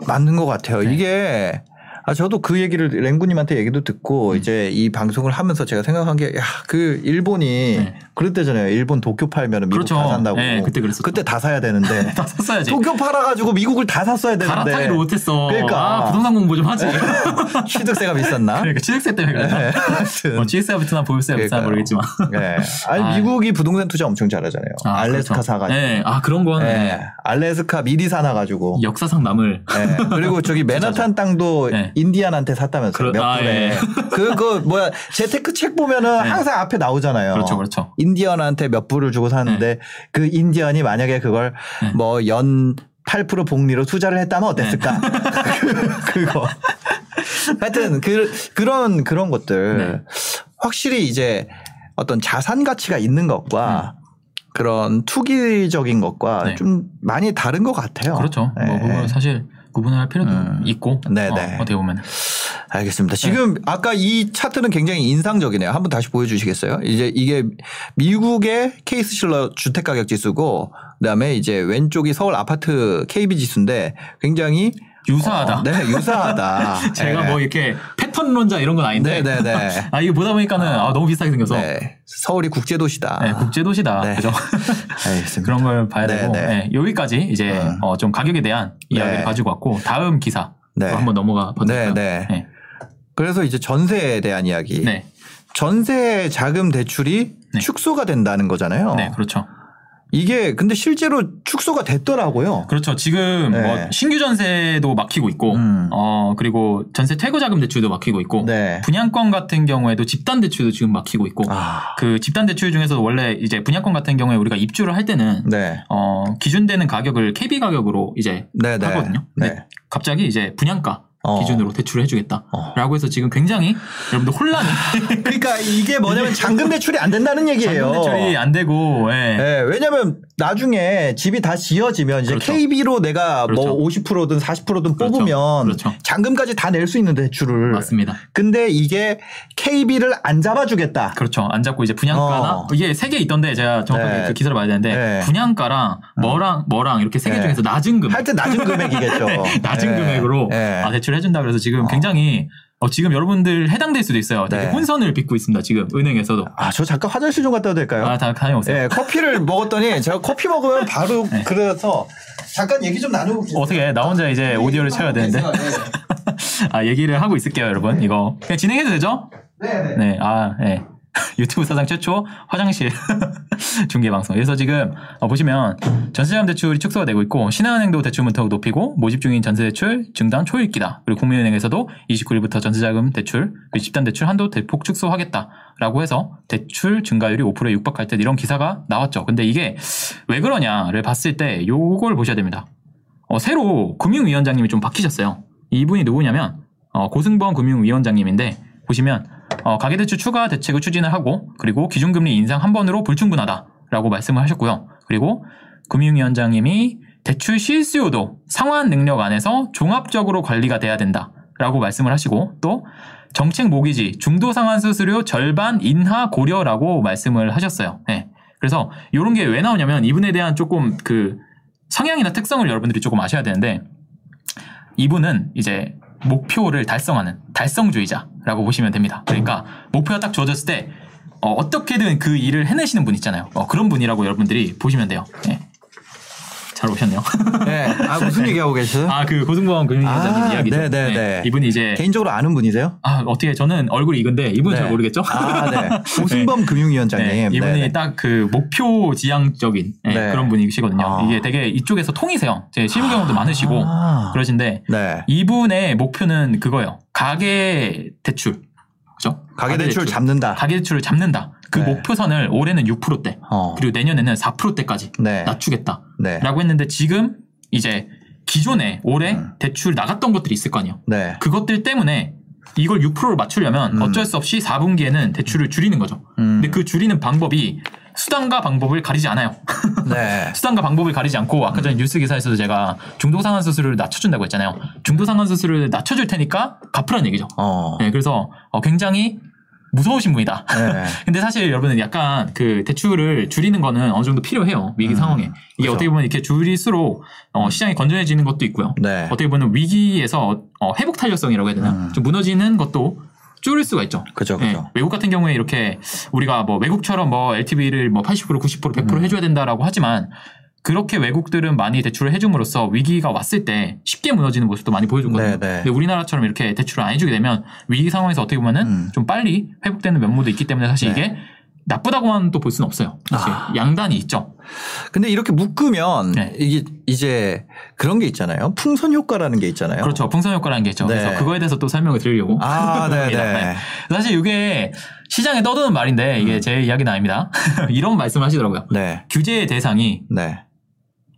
맞는 것 같아요. 네. 이게 아 저도 그 얘기를 랭구님한테 얘기도 듣고 음. 이제 이 방송을 하면서 제가 생각한 게 야 그 일본이 네. 그랬대잖아요. 일본 도쿄 팔면은 미국 그렇죠. 다 산다고. 네, 그때 그랬었죠. 그때 다 사야 되는데 다 샀어야지. 도쿄 팔아가지고 미국을 다 샀어야 되는데 갈아타기를 못했어. 그러니까. 아, 부동산 공부 좀 하지. 취득세가 비쌌나? 그러니까 취득세 때문에 그랬나? 네, 하여튼. 뭐 취득세가 비트나 보유세가 그러니까요. 모르겠지만. 네. 아니 아. 미국이 부동산 투자 엄청 잘하잖아요. 아, 알래스카 그렇죠. 사가지고. 네. 아 그런 거는 네. 알래스카 미리 사놔가지고. 역사상 남을. 네. 그리고 저기 맨하탄 땅도 네. 인디안한테 샀다면서요. 그러- 몇 아, 분에. 예. 그, 그, 뭐야, 재테크 책 보면은 네. 항상 앞에 나오잖아요. 그렇죠, 그렇죠. 인디언한테 몇 불을 주고 사는데 그 인디언이 만약에 그걸 네. 뭐 연 8% 복리로 투자를 했다면 어땠을까? 그, 그거. 하여튼 그, 그런, 그런 것들. 네. 확실히 이제 어떤 자산 가치가 있는 것과 그런 투기적인 것과 네. 좀 많이 다른 것 같아요. 그렇죠. 뭐 네. 그건 사실 구분을 할 필요도 음. 있고. 네, 어, 네. 어 떻게 보면. 알겠습니다. 지금 아까 이 차트는 굉장히 인상적이네요. 한번 다시 보여주시겠어요? 이제 이게 미국의 케이스 실러 주택 가격 지수고, 그다음에 이제 왼쪽이 서울 아파트 KB 지수인데 굉장히 유사하다. 어, 네, 유사하다. 제가 네. 뭐 이렇게 패턴론자 이런 건 아닌데. 네, 네, 네. 아 이거 보다 보니까는 아, 너무 비슷하게 생겨서. 네. 네. 서울이 국제도시다. 국제도시다. 네. 그죠? 알겠습니다. 그런 걸 봐야 네, 되고 네. 네, 여기까지 이제 음. 어, 좀 가격에 대한 이야기를 네. 가지고 왔고 다음 기사 네. 한번 넘어가 네, 보도록 네. 네. 그래서 이제 전세에 대한 이야기. 네. 전세 자금 대출이 네. 축소가 된다는 거잖아요. 네, 그렇죠. 이게 근데 실제로 축소가 됐더라고요. 그렇죠. 지금 네. 뭐 신규 전세도 막히고 있고, 음. 어 그리고 전세 퇴거 자금 대출도 막히고 있고, 네. 분양권 같은 경우에도 집단 대출도 지금 막히고 있고, 아, 그 집단 대출 중에서 원래 이제 분양권 같은 경우에 우리가 입주를 할 때는 네. 어 기준되는 가격을 KB 가격으로 이제 네, 네. 하거든요. 근데 네. 갑자기 이제 분양가 어. 기준으로 대출을 해주겠다라고 어. 해서 지금 굉장히 여러분들 혼란이 그러니까 이게 뭐냐면 잔금 대출이 안 된다는 얘기예요. 잔금 대출이 안 되고, 예. 네, 왜냐면 나중에 집이 다 지어지면 이제 그렇죠. KB로 내가 그렇죠. 뭐 50%든 40%든 그렇죠. 뽑으면 그렇죠. 잔금까지 다 낼 수 있는 대출을 맞습니다. 근데 이게 KB를 안 잡아주겠다. 그렇죠. 안 잡고 이제 분양가나 어. 이게 세 개 있던데 제가 정확하게 네. 그 기사를 봐야 되는데 네. 분양가랑 뭐랑 뭐랑 이렇게 세개 네. 중에서 낮은 금액, 하여튼 낮은 금액이겠죠. 낮은 네. 금액으로 네. 아, 대출을 해준다 그래서 지금 굉장히 어, 지금 여러분들 해당될 수도 있어요. 되게 네. 혼선을 빚고 있습니다. 지금 은행에서도. 아, 저 잠깐 화장실 좀 갔다 와도 될까요? 아, 다 다녀오세요. 예, 커피를 먹었더니 제가 커피 먹으면 바로 네. 그래서 잠깐 얘기 좀 나누고 계세요. 어떻게 나 혼자 이제 오디오를 쳐야 되는데 아 얘기를 하고 있을게요, 여러분. 이거 그냥 진행해도 되죠? 네, 네. 네, 아, 네. 유튜브 사상 최초 화장실 중계 방송. 그래서 지금 어, 보시면 전세자금 대출이 축소가 되고 있고 신한은행도 대출 문턱 높이고 모집 중인 전세 대출 증단 초읽기다. 그리고 국민은행에서도 29일부터 전세자금 대출 그리고 집단 대출 한도 대폭 축소하겠다라고 해서 대출 증가율이 5%에 육박할 듯 이런 기사가 나왔죠. 근데 이게 왜 그러냐를 봤을 때 요걸 보셔야 됩니다. 어, 새로 금융위원장님이 좀 바뀌셨어요. 이분이 누구냐면 어, 고승범 금융위원장님인데 보시면 어, 가계대출 추가 대책을 추진을 하고 그리고 기준금리 인상 한 번으로 불충분하다라고 말씀을 하셨고요. 그리고 금융위원장님이 대출 실수요도 상환 능력 안에서 종합적으로 관리가 돼야 된다 라고 말씀을 하시고 또 정책 모기지 중도 상환 수수료 절반 인하 고려라고 말씀을 하셨어요. 네. 그래서 이런 게 왜 나오냐면 이분에 대한 조금 그 성향이나 특성을 여러분들이 조금 아셔야 되는데 이분은 이제 목표를 달성하는 달성주의자 라고 보시면 됩니다. 그러니까 목표가 딱 주어졌을 때 어, 떻게든그 일을 해내시는 분 있잖아요. 어, 그런 분이라고 여러분들이 보시면 돼요. 네. 잘 오셨네요. 네. 아, 무슨 얘기하고 계세요? 아 그 고승범 금융위원장님 아, 이야기죠. 네네 네. 이분이 이제 개인적으로 아는 분이세요? 아 어떻게 저는 얼굴이 익은데 이분은 네. 잘 모르겠죠. 아, 네. 고승범 금융위원장님. 네, 이분이. 딱 그 목표 지향적인 네, 네. 그런 분이시거든요. 아. 이게 되게 이쪽에서 통이세요. 제 실무 경험도 많으시고 아. 그러신데 네. 이분의 목표는 그거예요. 가계 대출. 그죠? 가계 대출 잡는다. 가계 대출을 잡는다. 그 네. 목표선을 올해는 6%대. 어. 그리고 내년에는 4%대까지 네. 낮추겠다. 네. 라고 했는데 지금 이제 기존에 올해 음. 대출 나갔던 것들이 있을 거 아니에요. 네. 그것들 때문에 이걸 6%로 맞추려면 음. 어쩔 수 없이 4분기에는 대출을 줄이는 거죠. 음. 근데 그 줄이는 방법이 수단과 방법을 가리지 않아요. 네. 수단과 방법을 가리지 않고 아까 전에 뉴스 기사에서도 제가 중도 상환 수수료를 낮춰준다고 했잖아요. 중도 상환 수수료를 낮춰줄 테니까 갚으라는 얘기죠. 어. 네, 그래서 어, 굉장히 무서우신 분이다. 네. 근데 사실 여러분은 약간 그 대출을 줄이는 거는 어느 정도 필요해요. 위기 음, 상황에. 이게 그죠. 어떻게 보면 이렇게 줄일수록 어, 시장이 건전해지는 것도 있고요. 네. 어떻게 보면 위기에서 어, 회복 탄력성이라고 해야 되나? 음. 좀 무너지는 것도 줄일 수가 있죠. 그죠, 예, 그죠. 외국 같은 경우에 이렇게 우리가 뭐 외국처럼 뭐 LTV를 뭐 80% 90% 100% 음. 해줘야 된다라고 하지만 그렇게 외국들은 많이 대출을 해줌으로써 위기가 왔을 때 쉽게 무너지는 모습도 많이 보여줬거든요. 네, 네. 근데 우리나라처럼 이렇게 대출을 안 해주게 되면 위기 상황에서 어떻게 보면은 음. 좀 빨리 회복되는 면모도 있기 때문에 사실 네. 이게 나쁘다고만 또 볼 수는 없어요. 사실 아. 양단이 있죠. 근데 이렇게 묶으면 네. 이게 이제 그런 게 있잖아요. 풍선 효과라는 게 있잖아요. 그렇죠. 풍선 효과라는 게 있죠. 네. 그래서 그거에 대해서 또 설명을 드리려고. 아, 네. 네. 사실 이게 시장에 떠도는 말인데 이게 제 이야기는 아닙니다. 이런 말씀을 하시더라고요. 네. 규제의 대상이 네.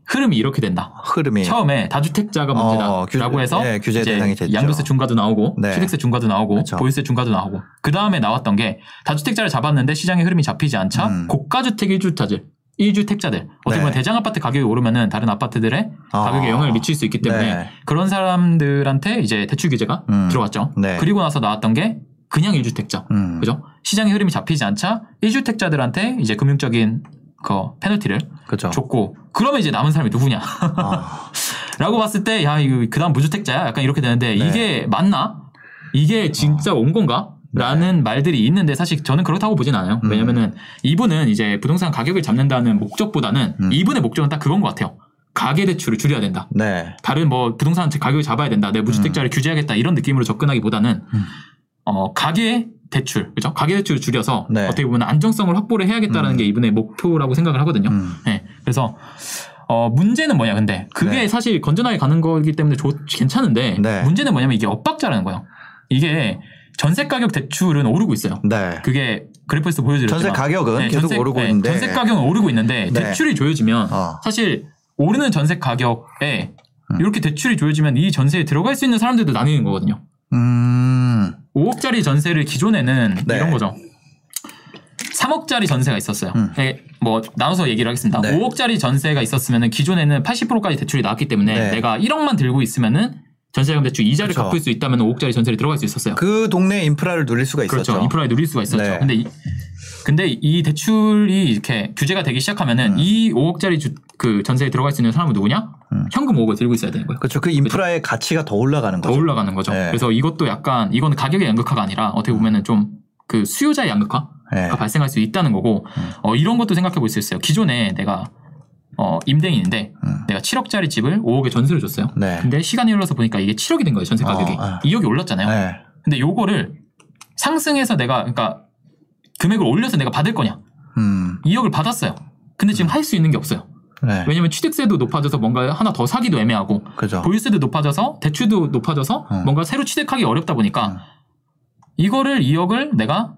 흐름이 이렇게 된다. 흐름이 처음에 다주택자가 문제다라고 어, 규- 해서 네, 규제 이제 대상이 됐죠. 양도세 중과도 나오고 네. 취득세 중과도 나오고 그렇죠. 보유세 중과도 나오고 그 다음에 나왔던 게 다주택자를 잡았는데 시장의 흐름이 잡히지 않자 음. 고가주택 1주택자들 1주택자들 어떻게 네. 보면 대장 아파트 가격이 오르면은 다른 아파트들의 아. 가격에 영향을 미칠 수 있기 때문에 네. 그런 사람들한테 이제 대출 규제가 음. 들어갔죠. 네. 그리고 나서 나왔던 게 그냥 1주택자. 음. 그죠? 시장의 흐름이 잡히지 않자 1주택자들한테 이제 금융적인 그 페널티를 그죠. 줬고 그러면 이제 남은 사람이 누구냐? 아, 라고 봤을 때, 야, 이거 그다음 무주택자야? 약간 이렇게 되는데, 네. 이게 맞나? 이게 진짜 온 건가? 라는 말들이 있는데 사실 저는 그렇다고 보진 않아요. 음. 왜냐면은 이분은 이제 부동산 가격을 잡는다는 목적보다는 음. 이분의 목적은 딱 그건 것 같아요. 가계 대출을 줄여야 된다. 네. 다른 뭐 부동산 가격을 잡아야 된다. 내 무주택자를 규제하겠다. 이런 느낌으로 접근하기보다는 음. 어, 가계 대출, 그죠? 가계 대출을 줄여서 네. 어떻게 보면 안정성을 확보를 해야겠다라는 음. 게 이분의 목표라고 생각을 하거든요. 음. 네. 그래서 어, 문제는 뭐냐, 근데 그게 네. 사실 건전하게 가는 거기 때문에 좋, 괜찮은데 네. 문제는 뭐냐면 이게 엇박자라는 거예요. 이게 전세 가격 대출은 오르고 있어요. 네. 그게 그래프에서 보여드렸지만 전세 가격은 네, 계속 전세- 오르고 네, 있는데 전세 가격은 오르고 있는데 네. 대출이 조여지면 어. 사실 오르는 전세 가격에 음. 이렇게 대출이 조여지면 이 전세에 들어갈 수 있는 사람들도 나뉘는 거거든요. 음. 5억짜리 전세를 기존에는 네. 이런 거죠. 3억짜리 전세가 있었어요. 음. 네, 뭐 나눠서 얘기를 하겠습니다. 네. 5억짜리 전세가 있었으면 기존에는 80%까지 대출이 나왔기 때문에 네. 내가 1억만 들고 있으면은 전세금 대출 이자를 그쵸. 갚을 수 있다면 5억짜리 전세를 들어갈 수 있었어요. 그 동네 인프라를 누릴 수가 있었죠. 그렇죠. 인프라에 누릴 수가 있었죠. 네. 근데 이, 근데 이 대출이 이렇게 규제가 되기 시작하면은 음. 이 5억짜리 주, 그 전세에 들어갈 수 있는 사람은 누구냐? 음. 현금 5억을 들고 있어야 되는 거예요. 그렇죠. 그 인프라의 가치가 더 올라가는 더 거죠. 올라가는 거죠. 네. 그래서 이것도 약간 이건 가격의 양극화가 아니라 어떻게 보면은 좀 그 수요자의 양극화가 네. 발생할 수 있다는 거고 음. 어, 이런 것도 생각해 볼 수 있어요. 기존에 내가 어, 임대인인데 음. 내가 7억짜리 집을 5억에 전세를 줬어요. 네. 근데 시간이 흘러서 보니까 이게 7억이 된 거예요. 전세 가격이. 어, 어. 2억이 올랐잖아요. 네. 근데 요거를 상승해서 내가 그러니까 금액을 올려서 내가 받을 거냐? 음. 2억을 받았어요. 근데 지금 할수 있는 게 없어요. 네. 왜냐면 취득세도 높아져서 뭔가 하나 더 사기도 애매하고 그죠. 보유세도 높아져서 대출도 높아져서 음. 뭔가 새로 취득하기 어렵다 보니까 음. 이거를 2억을 내가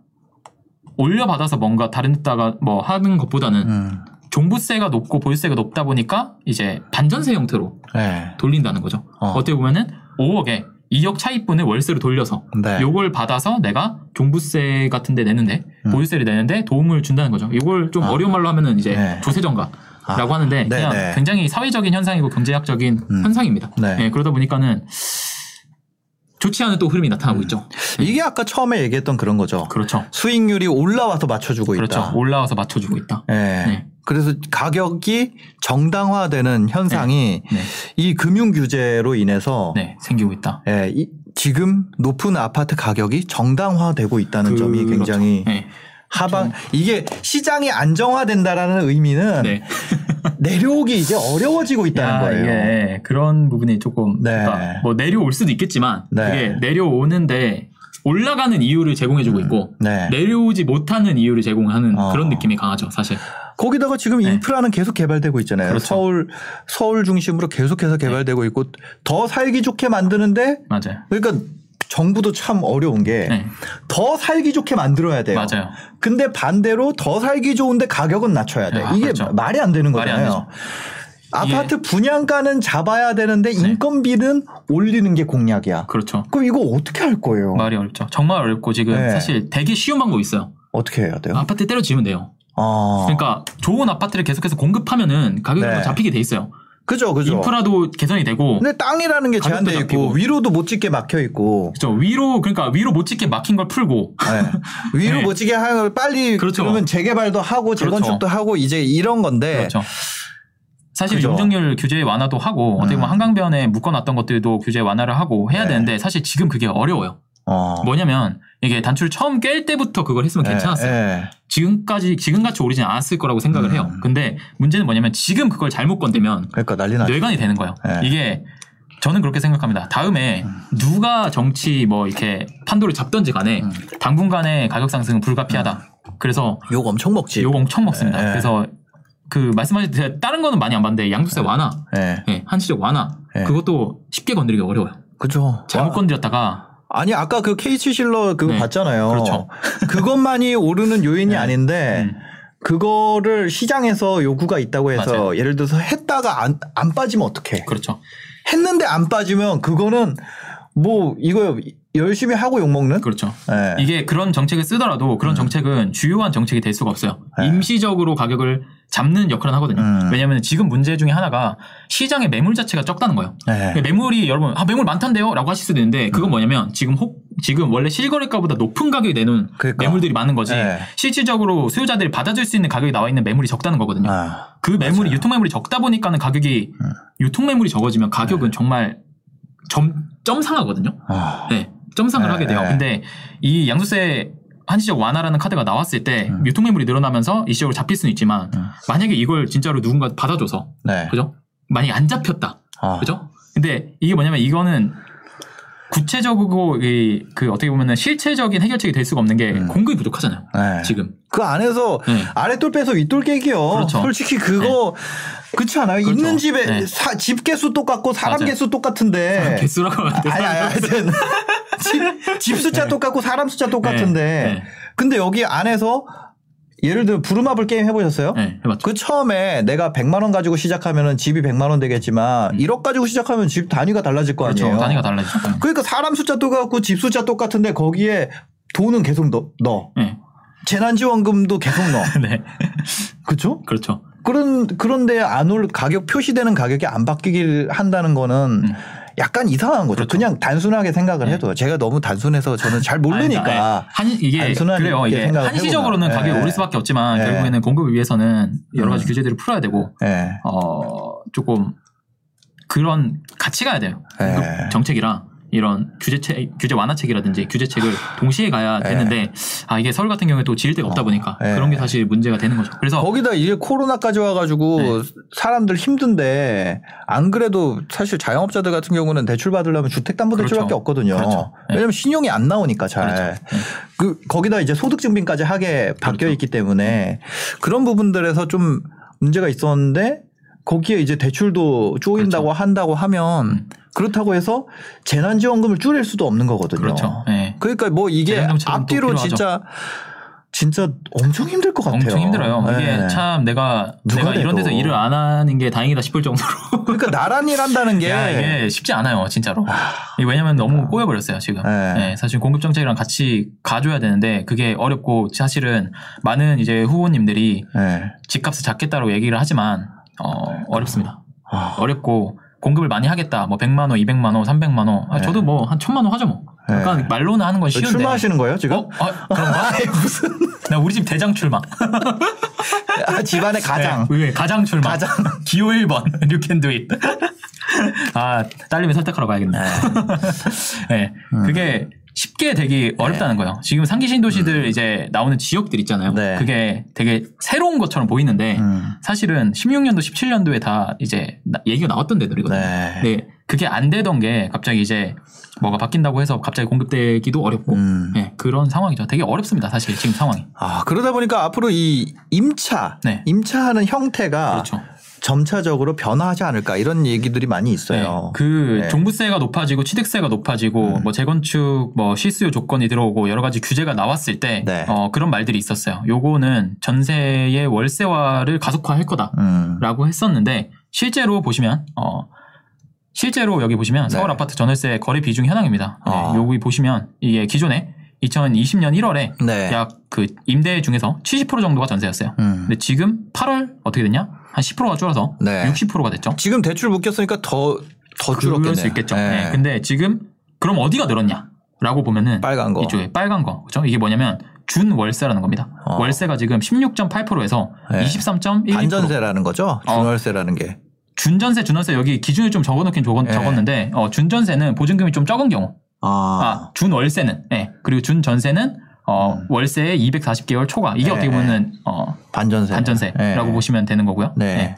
올려받아서 뭔가 다른 데다가 뭐 하는 것보다는 음. 종부세가 높고 보유세가 높다 보니까 이제 반전세 형태로 네. 돌린다는 거죠. 어. 어. 떻게 보면은 5억에 2억 차입분을 월세로 돌려서 네. 요걸 받아서 내가 종부세 같은 데 내는데 음. 보유세를 내는데 도움을 준다는 거죠. 이걸 좀 아. 어려운 말로 하면은 이제 네. 조세 정가 라고 아. 하는데 네, 그냥 네. 굉장히 사회적인 현상이고 경제학적인 음. 현상입니다. 네. 네, 그러다 보니까는 좋지 않은 또 흐름이 나타나고 있죠. 이게 아까 처음에 얘기했던 그런 거죠. 그렇죠. 수익률이 올라와서 맞춰주고 그렇죠. 있다. 올라와서 맞춰주고 있다. 예. 네. 그래서 가격이 정당화되는 현상이 네. 이 금융 규제로 인해서 네, 생기고 있다. 예, 이- 지금 높은 아파트 가격이 정당화되고 있다는 점이 그렇죠. 굉장히 네. 하방 이게 시장이 안정화된다라는 의미는 네. 내려오기 이제 어려워지고 있다는 야, 거예요. 이게 그런 부분이 조금 네. 그러니까 뭐 내려올 수도 있겠지만 네. 그게 내려오는데 올라가는 이유를 제공해주고 있고 네. 내려오지 못하는 이유를 제공하는 어. 그런 느낌이 강하죠, 사실. 거기다가 지금 네. 인프라는 계속 개발되고 있잖아요. 그렇죠. 서울 서울 중심으로 계속해서 개발되고 있고 더 살기 좋게 만드는데 맞아요. 그러니까 정부도 참 어려운 게더 네, 살기 좋게 만들어야 돼요. 맞아요. 근데 반대로 더 살기 좋은데 가격은 낮춰야 돼. 아, 이게 그렇죠. 말이 안 되는 말이 안 거잖아요. 이게- 아파트 분양가는 잡아야 되는데 네. 인건비는 올리는 게 공약이야. 그렇죠. 그럼 이거 어떻게 할 거예요? 말이 어렵죠. 정말 어렵고 지금 네. 사실 되게 쉬운 방법이 있어요. 어떻게 해야 돼요? 아파트 때려 지으면 돼요. 아. 그러니까 좋은 아파트를 계속해서 공급하면은 가격이 네. 잡히게 돼 있어요. 그죠, 그죠. 인프라도 개선이 되고 근데 땅이라는 게 제한돼 있고 잡히고. 위로도 못 짓게 막혀 있고 그렇죠. 위로 그러니까 위로 못 짓게 막힌 걸 풀고 네. 위로 네. 못 짓게 하는 걸 빨리 그렇죠. 그러면 재개발도 하고 재건축도 하고 이제 이런 건데 그렇죠. 사실 그죠. 용적률 규제 완화도 하고 어떻게 보면 음. 한강변에 묶어놨던 것들도 규제 완화를 하고 해야 네. 되는데 사실 지금 그게 어려워요. 어. 뭐냐면 이게 단추를 처음 깰 때부터 그걸 했으면 네, 괜찮았어요. 네. 지금까지 지금같이 오르진 않았을 거라고 생각을 음. 해요. 근데 문제는 뭐냐면 지금 그걸 잘못 건드면 그러니까 난리 나죠. 뇌관이 되는 거예요. 네. 이게 저는 그렇게 생각합니다. 다음에 음. 누가 정치 뭐 이렇게 판도를 잡던지 간에 음. 당분간의 가격 상승은 불가피하다. 그래서 욕 엄청 먹지. 요거 엄청 먹습니다. 네. 그래서 그 말씀하신 제가 다른 거는 많이 안 봤는데 양도세 완화, 네. 예, 한시적 완화 네. 그것도 쉽게 건드리기 어려워요. 그죠. 잘못 와. 건드렸다가 아니 아까 그 케이치 실러 그거 네. 봤잖아요. 그렇죠. 그것만이 오르는 요인이 네. 아닌데 음. 그거를 시장에서 요구가 있다고 해서 맞아요. 예를 들어서 했다가 안, 안 빠지면 어떡해. 그렇죠. 했는데 안 빠지면 그거는 뭐 이거 열심히 하고 욕먹는? 그렇죠. 네. 이게 그런 정책을 쓰더라도 그런 정책은 주요한 정책이 될 수가 없어요. 네. 임시적으로 가격을 잡는 역할은 하거든요. 음. 왜냐하면 지금 문제 중에 하나가 시장의 매물 자체가 적다는 거예요. 네. 매물이 여러분 아 매물 많단데요라고 하실 수도 있는데 그건 뭐냐면 지금 혹 지금 원래 실거래가보다 높은 가격에 내놓은 그러니까. 매물들이 많은 거지 네. 실질적으로 수요자들이 받아줄 수 있는 가격이 나와 있는 매물이 적다는 거거든요. 아, 그 매물이 유통 매물이 적다 보니까는 가격이 음. 유통 매물이 적어지면 가격은 정말 점 점상하거든요. 아. 네, 점상을 네, 하게 돼요. 네. 근데 이 양도세 한시적 완화라는 카드가 나왔을 때 음. 유통 매물이 늘어나면서 일시적으로 잡힐 수는 있지만 음. 만약에 이걸 진짜로 누군가 받아줘서 네. 그죠? 만약에 안 잡혔다. 아. 그죠? 근데 이게 뭐냐면 이거는 구체적이고 이, 그 어떻게 보면은 실체적인 해결책이 될 수가 없는 게 공급이 부족하잖아요. 네. 지금. 그 안에서 네. 아랫돌 빼서 윗돌 깨기요. 그렇죠. 솔직히 그거 그렇지 않아요? 그렇죠. 있는 집에 네. 사- 집 개수 똑같고 사람 맞아요. 개수 똑같은데. 개수라고 하면 아니, 아니, 하여튼 집, 집 숫자 똑같고 사람 숫자 똑같은데. 네, 네. 근데 여기 안에서 예를 들어 부루마블 게임 해보셨어요? 네, 해봤죠. 그 처음에 내가 100만 원 가지고 시작하면은 집이 100만 원 되겠지만 1억 가지고 시작하면 집 단위가 달라질 거 음. 그렇죠. 아니에요. 단위가 달라지죠. 그러니까 사람 숫자 똑같고 집 숫자 똑같은데 거기에 돈은 계속 넣, 넣어. 네. 재난지원금도 계속 넣어. 네. 그렇죠? 그렇죠. 그런 그런데 안 올 가격 표시되는 가격이 안 바뀌길 한다는 거는 약간 이상한 거죠. 음. 그렇죠. 그냥 단순하게 생각을 네. 해도 제가 너무 단순해서 저는 잘 모르니까 아니, 아니, 한 이게 단순하게 그래요. 이게 한시적으로는 해보면. 가격이 네. 오를 수밖에 없지만 네. 결국에는 공급을 위해서는 여러 가지 음. 규제들을 풀어야 되고 예. 어 조금 그런 같이 가야 돼요. 네. 정책이랑 이런 규제책 규제 완화책이라든지 규제책을 동시에 가야 네. 되는데 아 이게 서울 같은 경우에 또 지을 데가 없다 보니까 네. 그런 게 사실 문제가 되는 거죠. 그래서 거기다 이게 코로나까지 와가지고 네. 사람들 힘든데 안 그래도 사실 자영업자들 같은 경우는 대출 받으려면 주택담보대출밖에 그렇죠. 없거든요. 그렇죠. 네. 왜냐면 신용이 안 나오니까 잘. 그렇죠. 네. 그 거기다 이제 소득증빙까지 하게 바뀌어 그렇죠. 있기 때문에 그런 부분들에서 좀 문제가 있었는데 거기에 이제 대출도 쪼인다고 한다고 하면 그렇죠. 음. 그렇다고 해서 재난지원금을 줄일 수도 없는 거거든요. 그렇죠. 네. 그러니까 뭐 이게 앞뒤로. 진짜 진짜 엄청 힘들 것 같아요. 엄청 힘들어요. 이게 네. 참 내가 내가 이런 돼도. 데서 일을 안 하는 게 다행이다 싶을 정도로 그러니까 나란 일 한다는 게 야, 이게 쉽지 않아요, 진짜로. 이게 왜냐면 너무 꼬여 버렸어요, 지금. 네. 네, 사실 공급 정책이랑 같이 가줘야 되는데 그게 어렵고 사실은 많은 이제 후보님들이 네. 집값을 잡겠다고 얘기를 하지만 어, 어렵습니다. 아, 어렵고 공급을 많이 하겠다. 뭐 100만 원, 200만 원, 300만 원. 아, 네. 저도 뭐한 천만 원 하죠 뭐. 약간 네. 말로는 하는 건 쉬운데. 출마하시는 거예요 지금? 어? 아, 그런가? 무슨 나 우리 집 대장 출마. 아, 집안의 가장 네, 왜? 가장 출마. 가장. 기호 1번. You can do it. 아, 딸님이 설득하러 가야겠네. 네. 음. 그게 쉽게 되기 어렵다는 거예요. 지금 상기 신도시들 이제 나오는 지역들 있잖아요. 음. 네. 그게 되게 새로운 것처럼 보이는데 음. 사실은 16년도, 17년도에 다 이제 나- 얘기가 나왔던 데들이거든요. 네. 네. 그게 안 되던 게 갑자기 이제 뭐가 바뀐다고 해서 갑자기 공급되기도 어렵고 음. 네, 그런 상황이죠. 되게 어렵습니다. 사실 지금 상황이. 아 그러다 보니까 앞으로 이 임차 네. 임차하는 형태가 그렇죠. 점차적으로 변화하지 않을까 이런 얘기들이 많이 있어요. 네, 그 네. 종부세가 높아지고 취득세가 높아지고 음. 뭐 재건축 뭐 실수요 조건이 들어오고 여러 가지 규제가 나왔을 때 네. 어, 그런 말들이 있었어요. 요거는 전세의 월세화를 가속화할 거다라고 음. 했었는데 실제로 보시면 어 실제로 여기 보시면 네. 서울 아파트 전월세 거래 비중 현황입니다. 네, 아. 여기 보시면 이게 기존에 2020년 1월에 네. 약그 임대 중에서 70% 정도가 전세였어요. 음. 근데 지금 8월 어떻게 됐냐? 한 10%가 줄어서 네. 60%가 됐죠. 지금 대출 묶였으니까 더 더 줄었겠네요. 수 있겠죠. 네. 네, 근데 지금 그럼 어디가 늘었냐라고 보면은 빨간 거. 이쪽에 빨간 거 그렇죠? 이게 뭐냐면 준 월세라는 겁니다. 어. 월세가 지금 16.8%에서 네. 23.12% 반전세라는 거죠. 어. 준월세라는 게. 준전세 준월세 여기 기준을 좀 적어놓긴 적었, 네. 적었는데 어, 준전세는 보증금이 좀 적은 경우 아. 아, 준월세는 예. 그리고 준전세는 어, 음. 월세의 240개월 초과 이게 네. 어떻게 보면은 어, 반전세. 반전세라고 네. 보시면 되는 거고요. 네.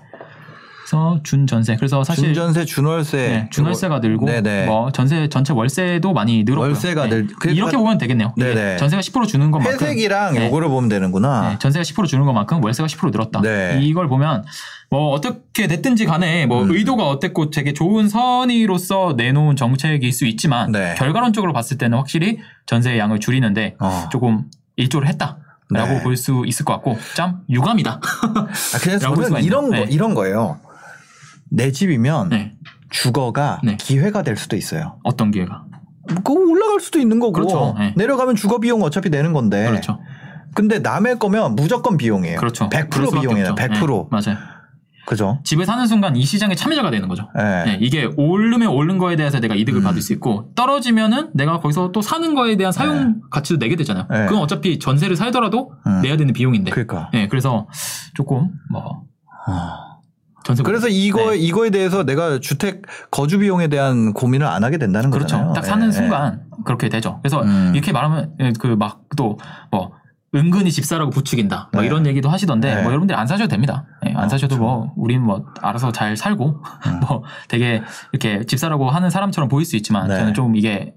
예. 그래서 준전세 그래서 사실 준전세, 준월세. 네, 준월세가 늘고 네네. 뭐 전세 전체 월세도 많이 늘었고요. 월세가 늘- 그러니까 이렇게 보면 되겠네요. 네네. 전세가 10% 주는 것만큼 회색이랑 네. 요거를 보면 되는구나. 네, 전세가 10% 주는 것만큼 월세가 10% 늘었다. 네. 이걸 보면 뭐 어떻게 됐든지 간에 뭐 음. 의도가 어땠고 되게 좋은 선의로서 내놓은 정책일 수 있지만 네. 결과론적으로 봤을 때는 확실히 전세의 양을 줄이는데 어. 조금 일조를 했다 라고 네. 볼수 있을 것 같고 참 유감이다. 아, 그래서 라고 저는 이런 거. 네. 이런 거예요. 내 집이면 네. 주거가 네. 기회가 될 수도 있어요. 어떤 기회가? 그거 올라갈 수도 있는 거고 그렇죠. 네. 내려가면 주거 비용 어차피 내는 건데. 그렇죠. 근데 남의 거면 무조건 비용이에요. 그렇죠. 100% 그럴 수밖에 비용이에요. 없죠. 100%. 네, 맞아요. 그죠? 집에 사는 순간 이 시장의 참여자가 되는 거죠. 네. 네, 이게 오르면 오른 거에 대해서 내가 이득을 음. 받을 수 있고 떨어지면은 내가 거기서 또 사는 거에 대한 사용 가치도 내게 되잖아요. 네. 그건 어차피 전세를 살더라도 음. 내야 되는 비용인데. 그러니까. 네, 그래서 조금 뭐 어. 그래서 이거 네. 이거에 대해서 내가 주택 거주 비용에 대한 고민을 안 하게 된다는 그렇죠. 거잖아요. 딱 사는 예, 순간 그렇게 되죠. 그래서 음. 이렇게 말하면 그 막 또 뭐 은근히 집 사라고 부추긴다. 뭐 네. 이런 얘기도 하시던데 네. 뭐 여러분들 안 사셔도 됩니다. 네, 안 어, 사셔도 그렇죠. 뭐 우린 뭐 알아서 잘 살고 음. 뭐 되게 이렇게 집 사라고 하는 사람처럼 보일 수 있지만 네. 저는 좀 이게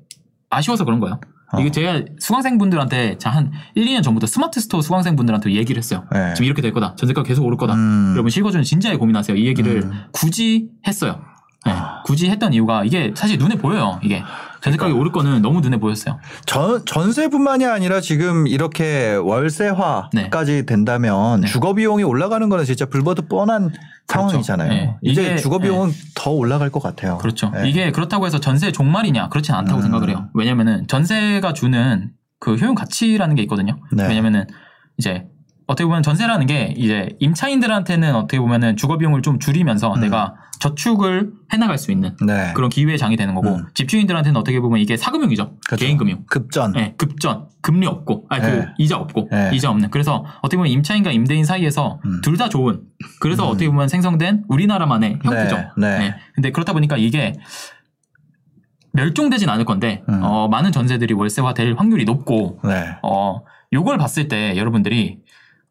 아쉬워서 그런 거예요. 어. 이게 제가 수강생분들한테 자, 한 1, 2년 전부터 스마트 스토어 수강생분들한테 얘기를 했어요. 네. 지금 이렇게 될 거다. 전세가 계속 오를 거다. 음. 여러분 실거주는 진지하게 고민하세요. 이 얘기를 음. 굳이 했어요. 네, 아. 굳이 했던 이유가 이게 사실 눈에 보여요. 이게 전세가격이 그러니까. 오를 거는 너무 눈에 보였어요. 전, 전세뿐만이 아니라 지금 이렇게 월세화까지 된다면 네. 주거 비용이 올라가는 거는 진짜 불보듯 뻔한 상황이잖아요. 네. 이제 이게- 주거 비용은 더 올라갈 것 같아요. 그렇죠. 네. 이게 그렇다고 해서 전세 종말이냐 그렇진 않다고 음. 생각을 해요. 왜냐면은 전세가 주는 그 효용 가치라는 게 있거든요. 네. 왜냐면은 이제 어떻게 보면 전세라는 게 이제 임차인들한테는 어떻게 보면은 주거 비용을 좀 줄이면서 음. 내가 저축을 해나갈 수 있는 네. 그런 기회의 장이 되는 거고 음. 집주인들한테는 어떻게 보면 이게 사금융이죠. 그렇죠. 개인 금융. 급전. 네, 급전, 금리 없고, 아니 그 네. 이자 없고, 네. 이자 없는. 그래서 어떻게 보면 임차인과 임대인 사이에서 음. 둘다 좋은. 그래서 음. 어떻게 보면 생성된 우리나라만의 형태죠. 네, 네. 근데 그렇다 보니까 이게 멸종되진 않을 건데 음. 어, 많은 전세들이 월세화 될 확률이 높고 네. 어, 요걸 봤을 때 여러분들이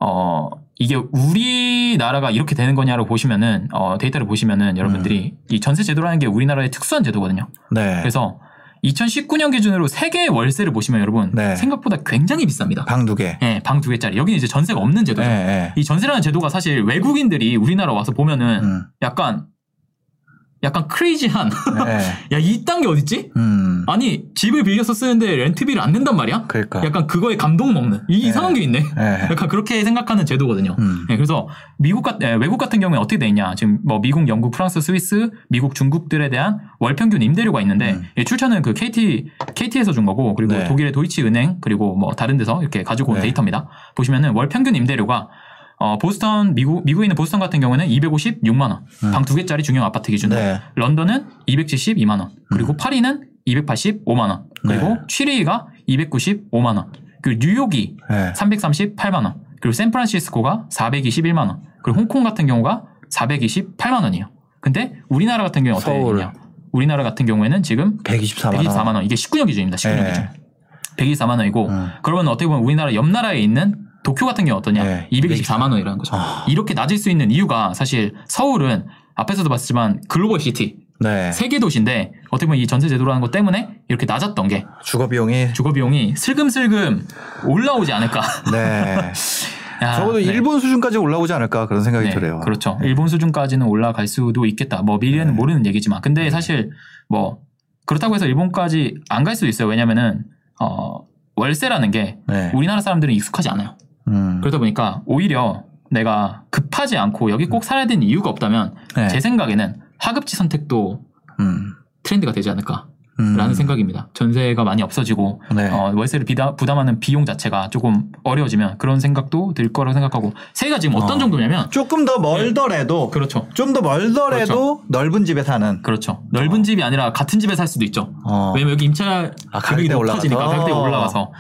어, 이게 우리나라가 이렇게 되는 거냐로 보시면은 어, 데이터를 보시면은 여러분들이 이 전세 제도라는 게 우리나라의 특수한 제도거든요. 음. 네. 그래서 2019년 기준으로 세계의 월세를 보시면 여러분 네. 생각보다 굉장히 비쌉니다. 방 두 개. 네, 방 두 개짜리. 여기는 이제 전세가 없는 제도죠. 네. 네. 이 전세라는 제도가 사실 외국인들이 우리나라 와서 보면은 음. 약간 약간 크레이지한 네. 야 이딴 게 어딨지? 음. 아니 집을 빌려서 쓰는데 렌트비를 안 낸단 말이야? 그러니까. 약간 그거에 감동 먹는 이 네. 이상한 게 있네. 네. 약간 그렇게 생각하는 제도거든요. 음. 네, 그래서 미국 같, 에, 외국 같은 경우에 어떻게 돼 있냐? 지금 뭐 미국, 영국, 프랑스, 스위스, 미국, 중국들에 대한 월 평균 임대료가 있는데 음. 이 출처는 그 KT KT에서 준 거고 그리고 네. 독일의 도이치 은행 그리고 뭐 다른 데서 이렇게 가지고 온 네. 데이터입니다. 보시면은 월 평균 임대료가 어, 보스턴 미국 미국에 있는 보스턴 같은 경우는 256만 원, 음. 방두 개짜리 중형 아파트 기준으로. 네. 런던은 272만 원, 그리고 파리는 285만 원, 그리고 네. 취리히가 295만 원, 그리고 뉴욕이 네. 338만 원, 그리고 샌프란시스코가 421만 원, 그리고 홍콩 같은 경우가 428만 원이에요. 근데 우리나라 같은 경우는 어떻게. 되냐? 우리나라 같은 경우에는 지금 124만 원. 124만 원. 이게 19년 기준입니다. 19년 네. 기준. 124만 원이고 음. 그러면 어떻게 보면 우리나라 옆 나라에 있는 도쿄 같은 경우 어떠냐? 네. 224만 원이라는 거죠. 아. 이렇게 낮을 수 있는 이유가 사실 서울은 앞에서도 봤지만 global city 네. 세계 도시인데 어떻게 보면 이 전세 제도라는 것 때문에 이렇게 낮았던 게 주거 비용이 주거 비용이 슬금슬금 올라오지 않을까. 네. 야, 적어도 네. 일본 수준까지 올라오지 않을까 그런 생각이 네, 들어요. 그렇죠. 일본 수준까지는 올라갈 수도 있겠다. 뭐 미래는 네. 모르는 얘기지만, 근데 사실 뭐 그렇다고 해서 일본까지 안 갈 수도 있어요. 왜냐면은 어 월세라는 게 네. 우리나라 사람들은 익숙하지 않아요. 음. 그러다 보니까 오히려 내가 급하지 않고 여기 꼭 살아야 되는 이유가 없다면 네. 제 생각에는 하급지 선택도 음. 트렌드가 되지 않을까 라는 음. 생각입니다. 전세가 많이 없어지고 네. 어, 월세를 비다, 부담하는 비용 자체가 조금 어려워지면 그런 생각도 들 거라고 생각하고 세가 지금 어떤 어. 정도냐면 조금 더 멀더라도 그렇죠. 좀 더 멀더라도 넓은 집에 사는. 그렇죠. 넓은 집이 아니라 같은 집에 살 수도 있죠. 어. 왜냐면 여기 임차 아, 가격대가 높아지니까 올라가서. 가격대가 올라가서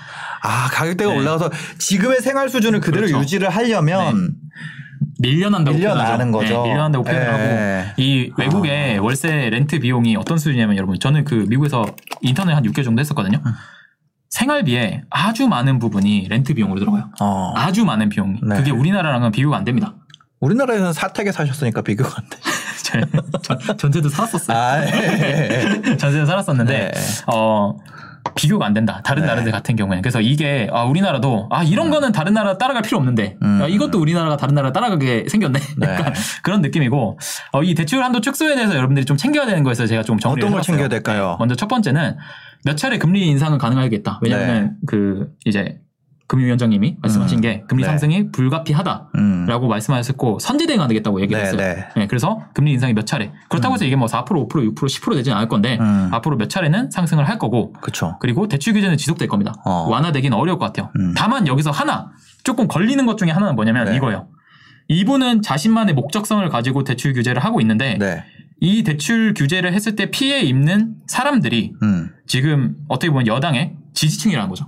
아 가격대가 네. 올라가서 지금의 생활 수준을 그대로 그렇죠. 유지를 하려면 밀려난다고 밀려나는. 거죠. 네, 밀려난다고 표현을 예. 아. 하고 이 외국의 월세 렌트 비용이 어떤 수준이냐면 여러분 저는 그 미국에서 인턴을 한 6개월 정도 했었거든요. 음. 생활비에 아주 많은 부분이 렌트 비용으로 들어가요. 어. 아주 많은 비용이. 네. 그게 우리나라랑은 비교가 안 됩니다. 우리나라에서는 사택에 사셨으니까 비교가 안 돼. 전- 전세도 살았었어요. 아, 예. 전세도 살았었는데 네. 어 비교가 안 된다. 다른 네. 나라들 같은 경우에는. 그래서 이게 아 우리나라도 아 이런 거는 다른 나라 따라갈 필요 없는데 음. 아, 이것도 우리나라가 다른 나라 따라가게 생겼네. 네. 약간 그런 느낌이고 어, 이 대출 한도 축소에 대해서 여러분들이 좀 챙겨야 되는 거에서 제가 좀 정리를 어떤 걸. 챙겨야 될까요? 먼저 첫 번째는 몇 차례 금리 인상은 가능하겠다. 왜냐하면 그 이제 금융위원장님이 말씀하신 음. 게 금리 네. 상승이 불가피하다라고 음. 말씀하셨고 선제 대응안 되겠다고 얘기를 네, 했어요. 네. 네, 그래서 금리 인상이 몇 차례. 그렇다고 해서 이게 뭐 4%, 5%, 6%, 10% 되지는 않을 건데 음. 앞으로 몇 차례는 상승을 할 거고 그쵸. 그리고 대출 규제는 지속될 겁니다. 어. 완화되기는 어려울 것 같아요. 음. 다만 여기서 하나 조금 걸리는 것 중에 하나는 뭐냐면 네. 이거예요. 이분은 자신만의 목적성을 가지고 대출 규제를 하고 있는데 네. 이 대출 규제를 했을 때 피해 입는 사람들이 음. 지금 어떻게 보면 여당의 지지층이라는 거죠.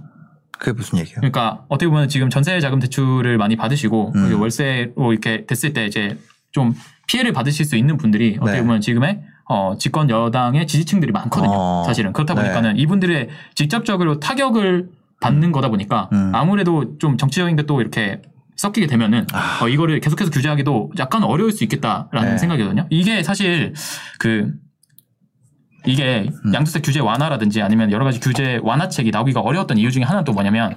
그게 무슨 얘기예요? 그러니까 어떻게 보면 지금 전세 자금 대출을 많이 받으시고 음. 월세로 이렇게 됐을 때 이제 좀 피해를 받으실 수 있는 분들이 어떻게 네. 보면 지금의 어, 집권 여당의 지지층들이 많거든요. 어. 사실은 그렇다 네. 보니까는 이분들의 직접적으로 타격을 받는 거다 보니까 음. 아무래도 좀 정치적인 게 또 이렇게 섞이게 되면은 아. 어, 이거를 계속해서 규제하기도 약간 어려울 수 있겠다라는 네. 생각이거든요. 이게 사실 그 이게 음. 양도세 규제 완화라든지 아니면 여러 가지 규제 완화책이 나오기가 어려웠던 이유 중에 하나는 또 뭐냐면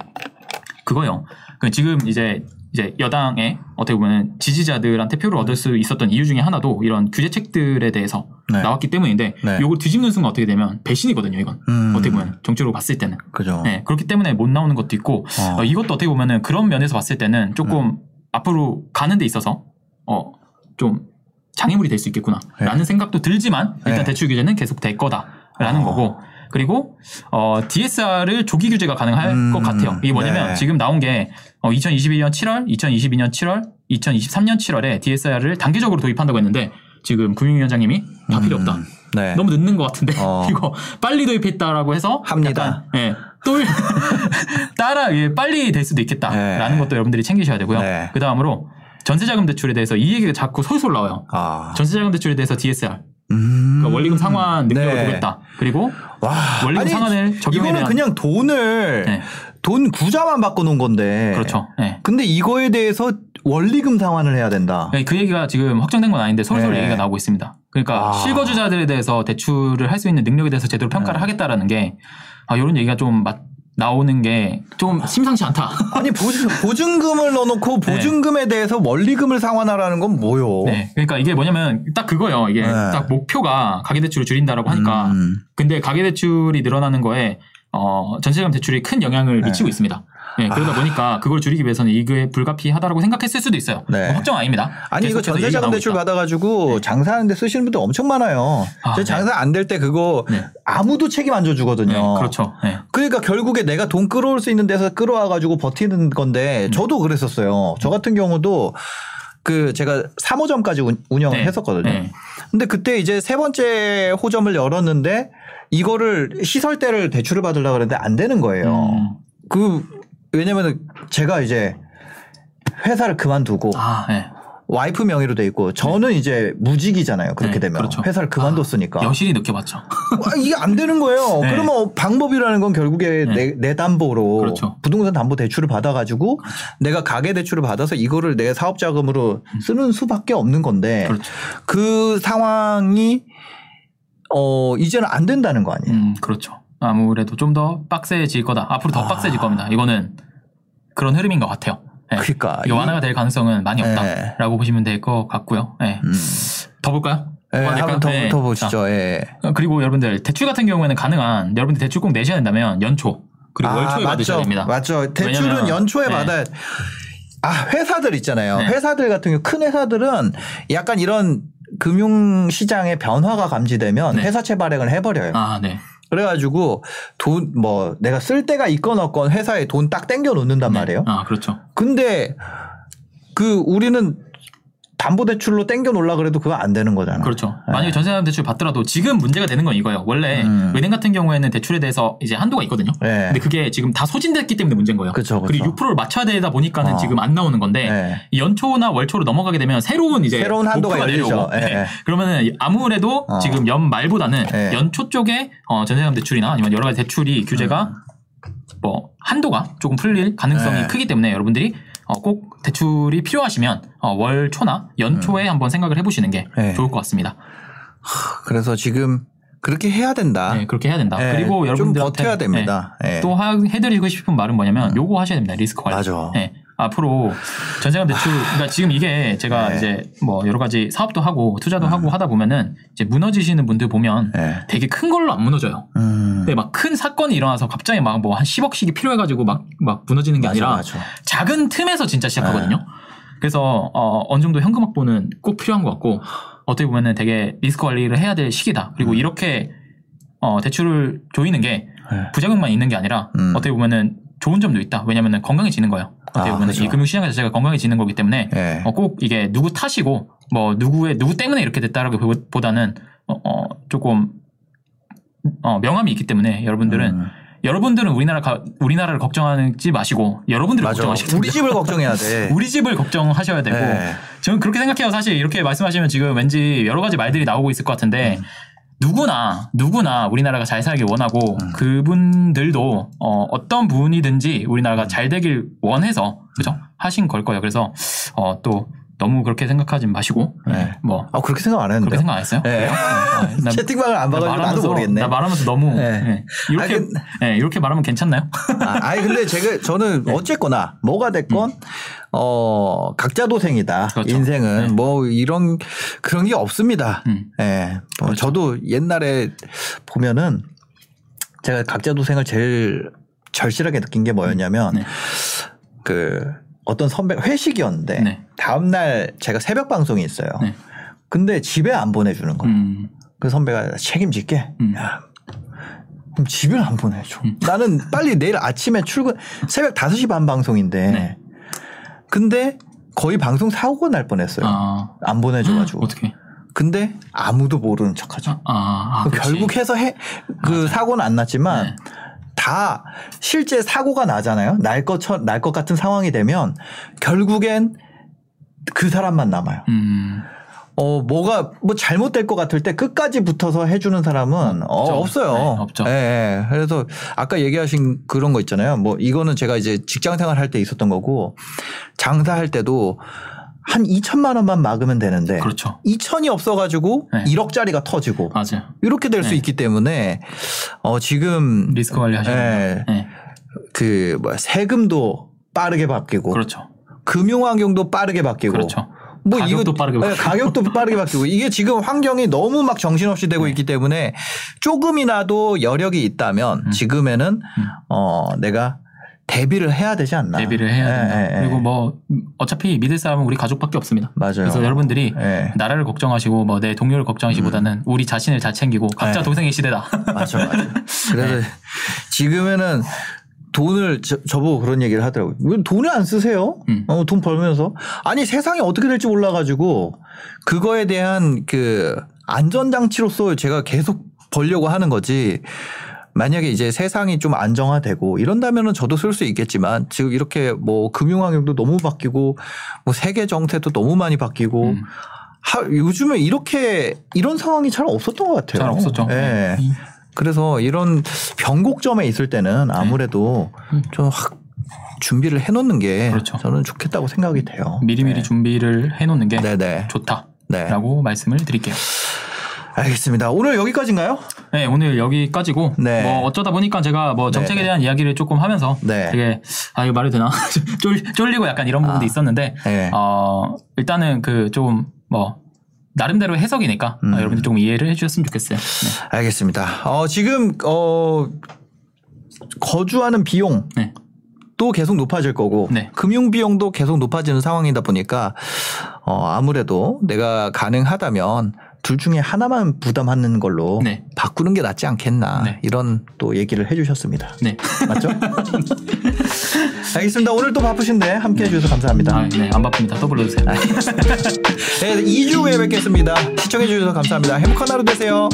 그거요. 그 지금 이제 이제 여당의 어떻게 보면 지지자들한테 표를 얻을 수 있었던 이유 중에 하나도 이런 규제책들에 대해서 네. 나왔기 때문인데 네. 이걸 뒤집는 순간 어떻게 되면 배신이거든요. 이건 음. 어떻게 보면 정치로 봤을 때는. 그죠. 네, 그렇기 때문에 못 나오는 것도 있고 어. 어, 이것도 어떻게 보면은 그런 면에서 봤을 때는 조금 음. 앞으로 가는 데 있어서 어 좀 장애물이 될 수 있겠구나라는 생각도 들지만 일단 네. 대출 규제는 계속 될 거다라는 어. 거고 그리고 어 DSR을 조기 규제가 가능할 음. 것 같아요. 이게 뭐냐면 네. 지금 나온 게 어, 2022년 7월, 2022년 7월, 2023년 7월에 DSR을 단계적으로 도입한다고 했는데 지금 금융위원장님이 다 필요 없다. 네. 너무 늦는 것 같은데 어. 이거 빨리 도입했다라고 해서 합니다. 약간, 예, 또 따라 예, 빨리 될 수도 있겠다라는 네. 것도 여러분들이 챙기셔야 되고요. 네. 그 다음으로 전세자금 대출에 대해서 이 얘기가 자꾸 솔솔 나와요. 아. 전세자금 대출에 대해서 DSR, 음. 그러니까 원리금 상환 능력을 네. 보겠다. 그리고 와. 원리금 상환을 적용에 이거는 그냥 돈을 네. 돈 구자만 바꿔놓은 건데. 그렇죠. 예. 근데 이거에 대해서 원리금 상환을 해야 된다. 예, 그 얘기가 지금 확정된 건 아닌데 솔솔 네. 얘기가 나오고 있습니다. 그러니까 아. 실거주자들에 대해서 대출을 할 수 있는 능력에 대해서 제대로 평가를 네. 하겠다라는 게 아, 이런 얘기가 좀 마- 나오는 게 좀 심상치 않다. 아니 보증, 보증금을 넣어놓고 보증금에 대해서 원리금을 상환하라는 건 뭐요? 네. 그러니까 이게 뭐냐면 딱 그거예요. 이게 네. 딱 목표가 가계대출을 줄인다라고 하니까 음. 근데 가계대출이 늘어나는 거에 어, 전세자금 대출이 큰 영향을 네. 미치고 있습니다. 네, 그러다 아. 보니까 그걸 줄이기 위해서는 이게 불가피하다라고 생각했을 수도 있어요. 네. 뭐 확정 아닙니다. 아니 이거 전세자금 대출. 받아가지고 장사하는데 쓰시는 분들 엄청 많아요. 아, 저 네. 장사 안 될 때 그거 네. 아무도 책임 안 져주거든요. 네, 그렇죠. 네. 그러니까 결국에 내가 돈 끌어올 수 있는 데서 끌어와가지고 버티는 건데 음. 저도 그랬었어요. 저 같은 경우도 그 제가 3호점까지 운- 운영을 네. 했었거든요. 네. 근데 그때 이제 세 번째 호점을 열었는데 이거를 시설대를 대출을 받으려고 그랬는데 안 되는 거예요. 음. 그 왜냐면 제가 이제 회사를 그만두고 아, 네. 와이프 명의로 돼 있고 저는 이제 무직이잖아요. 그렇게 네, 되면 그렇죠. 회사를 그만뒀으니까 여실히 느껴봤죠. 아, 이게 안 되는 거예요. 네. 그러면 방법이라는 건 결국에 네. 내, 내 담보로 그렇죠. 부동산 담보 대출을 받아가지고 내가 가계 대출을 받아서 이거를 내 사업 자금으로 쓰는 수밖에 없는 건데 그렇죠. 그 상황이 어 이제는 안 된다는 거 아니에요. 음, 그렇죠. 아무래도 좀 더 빡세질 거다. 앞으로 더 아. 빡세질 겁니다. 이거는 그런 흐름인 것 같아요. 네. 그러니까 이- 완화가 될 가능성은 많이 네. 없다라고 보시면 될 것 같고요. 네. 음. 더 볼까요? 예, 한번? 더, 네. 더 보시죠. 예. 자, 그리고 여러분들 대출 같은 경우에는 가능한 여러분들 대출 꼭 내셔야 된다면 연초 그리고 월초에 받으셔야 아, 맞죠. 됩니다. 맞죠. 대출은 연초에 네. 받아야 아, 회사들 있잖아요. 네. 회사들 같은 경우 큰 회사들은 약간 이런 금융 시장의 변화가 감지되면 네. 회사채 발행을 해버려요. 아, 네. 그래가지고 돈 뭐 내가 쓸 데가 있건 없건 회사에 돈 딱 땡겨 놓는단 네. 말이에요. 아, 그렇죠. 근데 그 우리는 담보대출로 땡겨 놓으려 그래도 그거 안 되는 거잖아. 그렇죠. 만약에 전세자금 대출 받더라도 지금 문제가 되는 건 이거예요. 원래 음. 은행 같은 경우에는 대출에 대해서 이제 한도가 있거든요. 네. 근데 그게 지금 다 소진됐기 때문에 문제인 거예요. 그쵸, 그쵸. 리고 6%를 맞춰야 되다 보니까는 어. 지금 안 나오는 건데 네. 이 연초나 월초로 넘어가게 되면 새로운 이제 새로운 한도가. 내려오고 예, 네. 예. 그러면은 아무래도 어. 지금 연 말보다는 예. 연초 쪽에 어, 전세자금 대출이나 아니면 여러 가지 대출이 규제가 뭐 한도가 조금 풀릴 가능성이 네. 크기 때문에 여러분들이 어, 꼭 대출이 필요하시면 어, 월 초나 연 초에 한번 생각을 해보시는 게 네. 좋을 것 같습니다. 그래서 지금 그렇게 해야 된다. 네, 그렇게 해야 된다. 예, 그리고 좀 여러분들한테 버텨야 됩니다. 네, 예. 또 하- 해드리고 싶은 말은 뭐냐면 요거 하셔야 됩니다. 리스크 관리. 맞아. 네, 앞으로 전세금 대출, 그러니까 지금 이게 제가 네. 이제 뭐 여러 가지 사업도 하고 투자도 하고 하다 보면은 이제 무너지시는 분들 보면 예. 되게 큰 걸로 안 무너져요. 음. 근데 막 큰 사건이 일어나서 갑자기 막 뭐 한 10억씩이 필요해가지고 막, 막 무너지는 게 맞아, 아니라 맞아. 작은 틈에서 진짜 시작하거든요. 네. 그래서 어, 어느 정도 현금 확보는 꼭 필요한 것 같고 어떻게 보면은 되게 리스크 관리를 해야 될 시기다. 그리고 음. 이렇게 어, 대출을 조이는 게 예. 부작용만 있는 게 아니라 음. 어떻게 보면은 좋은 점도 있다. 왜냐면은 건강해지는 거예요. 어떻게 아, 보면 그죠. 이 금융시장 자체가 건강해지는 거기 때문에 예. 어, 꼭 이게 누구 탓이고 뭐 누구의 누구 때문에 이렇게 됐다라고 보다는 어, 어, 조금 어, 명함이 있기 때문에 여러분들은 음. 여러분들은 우리나라 가, 우리나라를 걱정하지 마시고 여러분들을 맞아. 걱정하시면 우리 집을 걱정해야 돼. 우리 집을 걱정하셔야 되고 예. 저는 그렇게 생각해요. 사실 이렇게 말씀하시면 지금 왠지 여러 가지 말들이 나오고 있을 것 같은데 누구나 누구나 우리나라가 잘 살길 원하고 음. 그분들도 어, 어떤 분이든지 우리나라가 잘 되길 원해서 그죠 하신 걸 거예요. 그래서 어, 또 너무 그렇게 생각하지 마시고 네. 뭐아 그렇게 생각 안 했는데. 그렇게 생각 안 했어요? 네. 그래요? 아, 나- 채팅방을 안나 봐가지고 나도 모르겠네. 나 말하면서 너무 네. 네. 이렇게 아니, 그- 네, 이렇게 말하면 괜찮나요? 아, 아니 근데 제가 저는 네. 어쨌거나 뭐가 됐건 어 각자 도생이다. 음. 그렇죠. 인생은 네. 뭐 이런 그런 게 없습니다. 음. 예. 뭐 그렇죠. 저도 옛날에 보면은 제가 각자 도생을 제일 절실하게 느낀 게 뭐였냐면 네. 그 어떤 선배 회식이었는데 네. 다음 날 제가 새벽 방송이 있어요. 네. 근데 집에 안 보내주는 거예요. 음. 그 선배가 책임질게. 음. 야, 그럼 집을 안 보내줘. 음. 나는 빨리 내일 아침에 출근, 새벽 5시 반 방송인데. 네. 근데 거의 방송 사고가 날 뻔했어요. 아. 안 보내줘가지고. 어떻게? 근데 아무도 모르는 척하죠. 아, 아, 그렇지. 결국 해서 해, 그 사고는 안 났지만 네. 다 실제 사고가 나잖아요. 날 것, 날 것 같은 상황이 되면 결국엔 그 사람만 남아요. 음. 어, 뭐가, 뭐 잘못될 것 같을 때 끝까지 붙어서 해주는 사람은 어, 없죠. 없어요. 네, 없죠. 예, 예. 그래서 아까 얘기하신 그런 거 있잖아요. 뭐 이거는 제가 이제 직장 생활 할 때 있었던 거고 장사할 때도 한 2천만 원만 막으면 되는데 그렇죠. 2천이 없어가지고 네. 1억짜리가 터지고 맞아요. 이렇게 될수 네. 있기 때문에 어, 지금 리스크 관리 하셔야 예. 돼요. 네. 그 뭐야 세금도 빠르게 바뀌고 그렇죠. 금융 환경도 빠르게 바뀌고 그렇죠. 뭐 가격도 빠르게 네, 바뀌고. 가격도 빠르게 바뀌고 이게 지금 환경이 너무 막 정신없이 되고 네. 있기 때문에 조금이라도 여력이 있다면 음. 지금에는 어 내가 대비를 해야 되지 않나. 대비를 해야 된다. 예, 예, 예. 그리고 뭐 음, 어차피 믿을 사람은 우리 가족밖에 없습니다. 맞아요. 그래서 여러분들이 예. 나라를 걱정하시고 뭐 내 동료를 걱정하시보다는 우리 자신을 잘 챙기고 각자 네. 도생의 시대다. 맞아, 맞아. 그래서 네. 지금에는 돈을 저, 저보고 그런 얘기를 하더라고요. 왜 돈을 안 쓰세요? 음. 어, 돈 벌면서 아니 세상이 어떻게 될지 몰라가지고 그거에 대한 그 안전장치로서 제가 계속 벌려고 하는 거지. 만약에 이제 세상이 좀 안정화되고 이런다면은 저도 쓸 수 있겠지만 지금 이렇게 뭐 금융 환경도 너무 바뀌고 뭐 세계 정세도 너무 많이 바뀌고 음. 하, 요즘에 이렇게 이런 상황이 잘 없었던 것 같아요. 잘 없었죠. 예. 음. 그래서 이런 변곡점에 있을 때는 아무래도 음. 좀확 준비를 해놓는 게 그렇죠. 저는 좋겠다고 생각이 돼요. 미리미리 네. 준비를 해놓는 게 네네. 좋다라고 네. 말씀을 드릴게요. 알겠습니다. 오늘 여기까지인가요? 네, 오늘 여기까지고 네. 뭐 어쩌다 보니까 제가 뭐 정책에 네, 네. 대한 이야기를 조금 하면서 네. 되게 아 이거 말해도 되나 쫄, 쫄리고 약간 이런 부분도 아. 있었는데 네. 어 일단은 그좀뭐 나름대로 해석이니까 음. 어, 여러분들 조금 이해를 해주셨으면 좋겠어요. 네. 알겠습니다. 어, 지금 어 거주하는 비용 네. 또 계속 높아질 거고 네. 금융 비용도 계속 높아지는 상황이다 보니까 어 아무래도 내가 가능하다면 둘 중에 하나만 부담하는 걸로 네. 바꾸는 게 낫지 않겠나 네. 이런 또 얘기를 해주셨습니다. 네. 맞죠? 알겠습니다. 오늘 또 바쁘신데 함께 해주셔서 감사합니다. 아, 네, 안 바쁩니다. 또 불러주세요. 네, 2주 후에 뵙겠습니다. 시청해주셔서 감사합니다. 행복한 하루 되세요.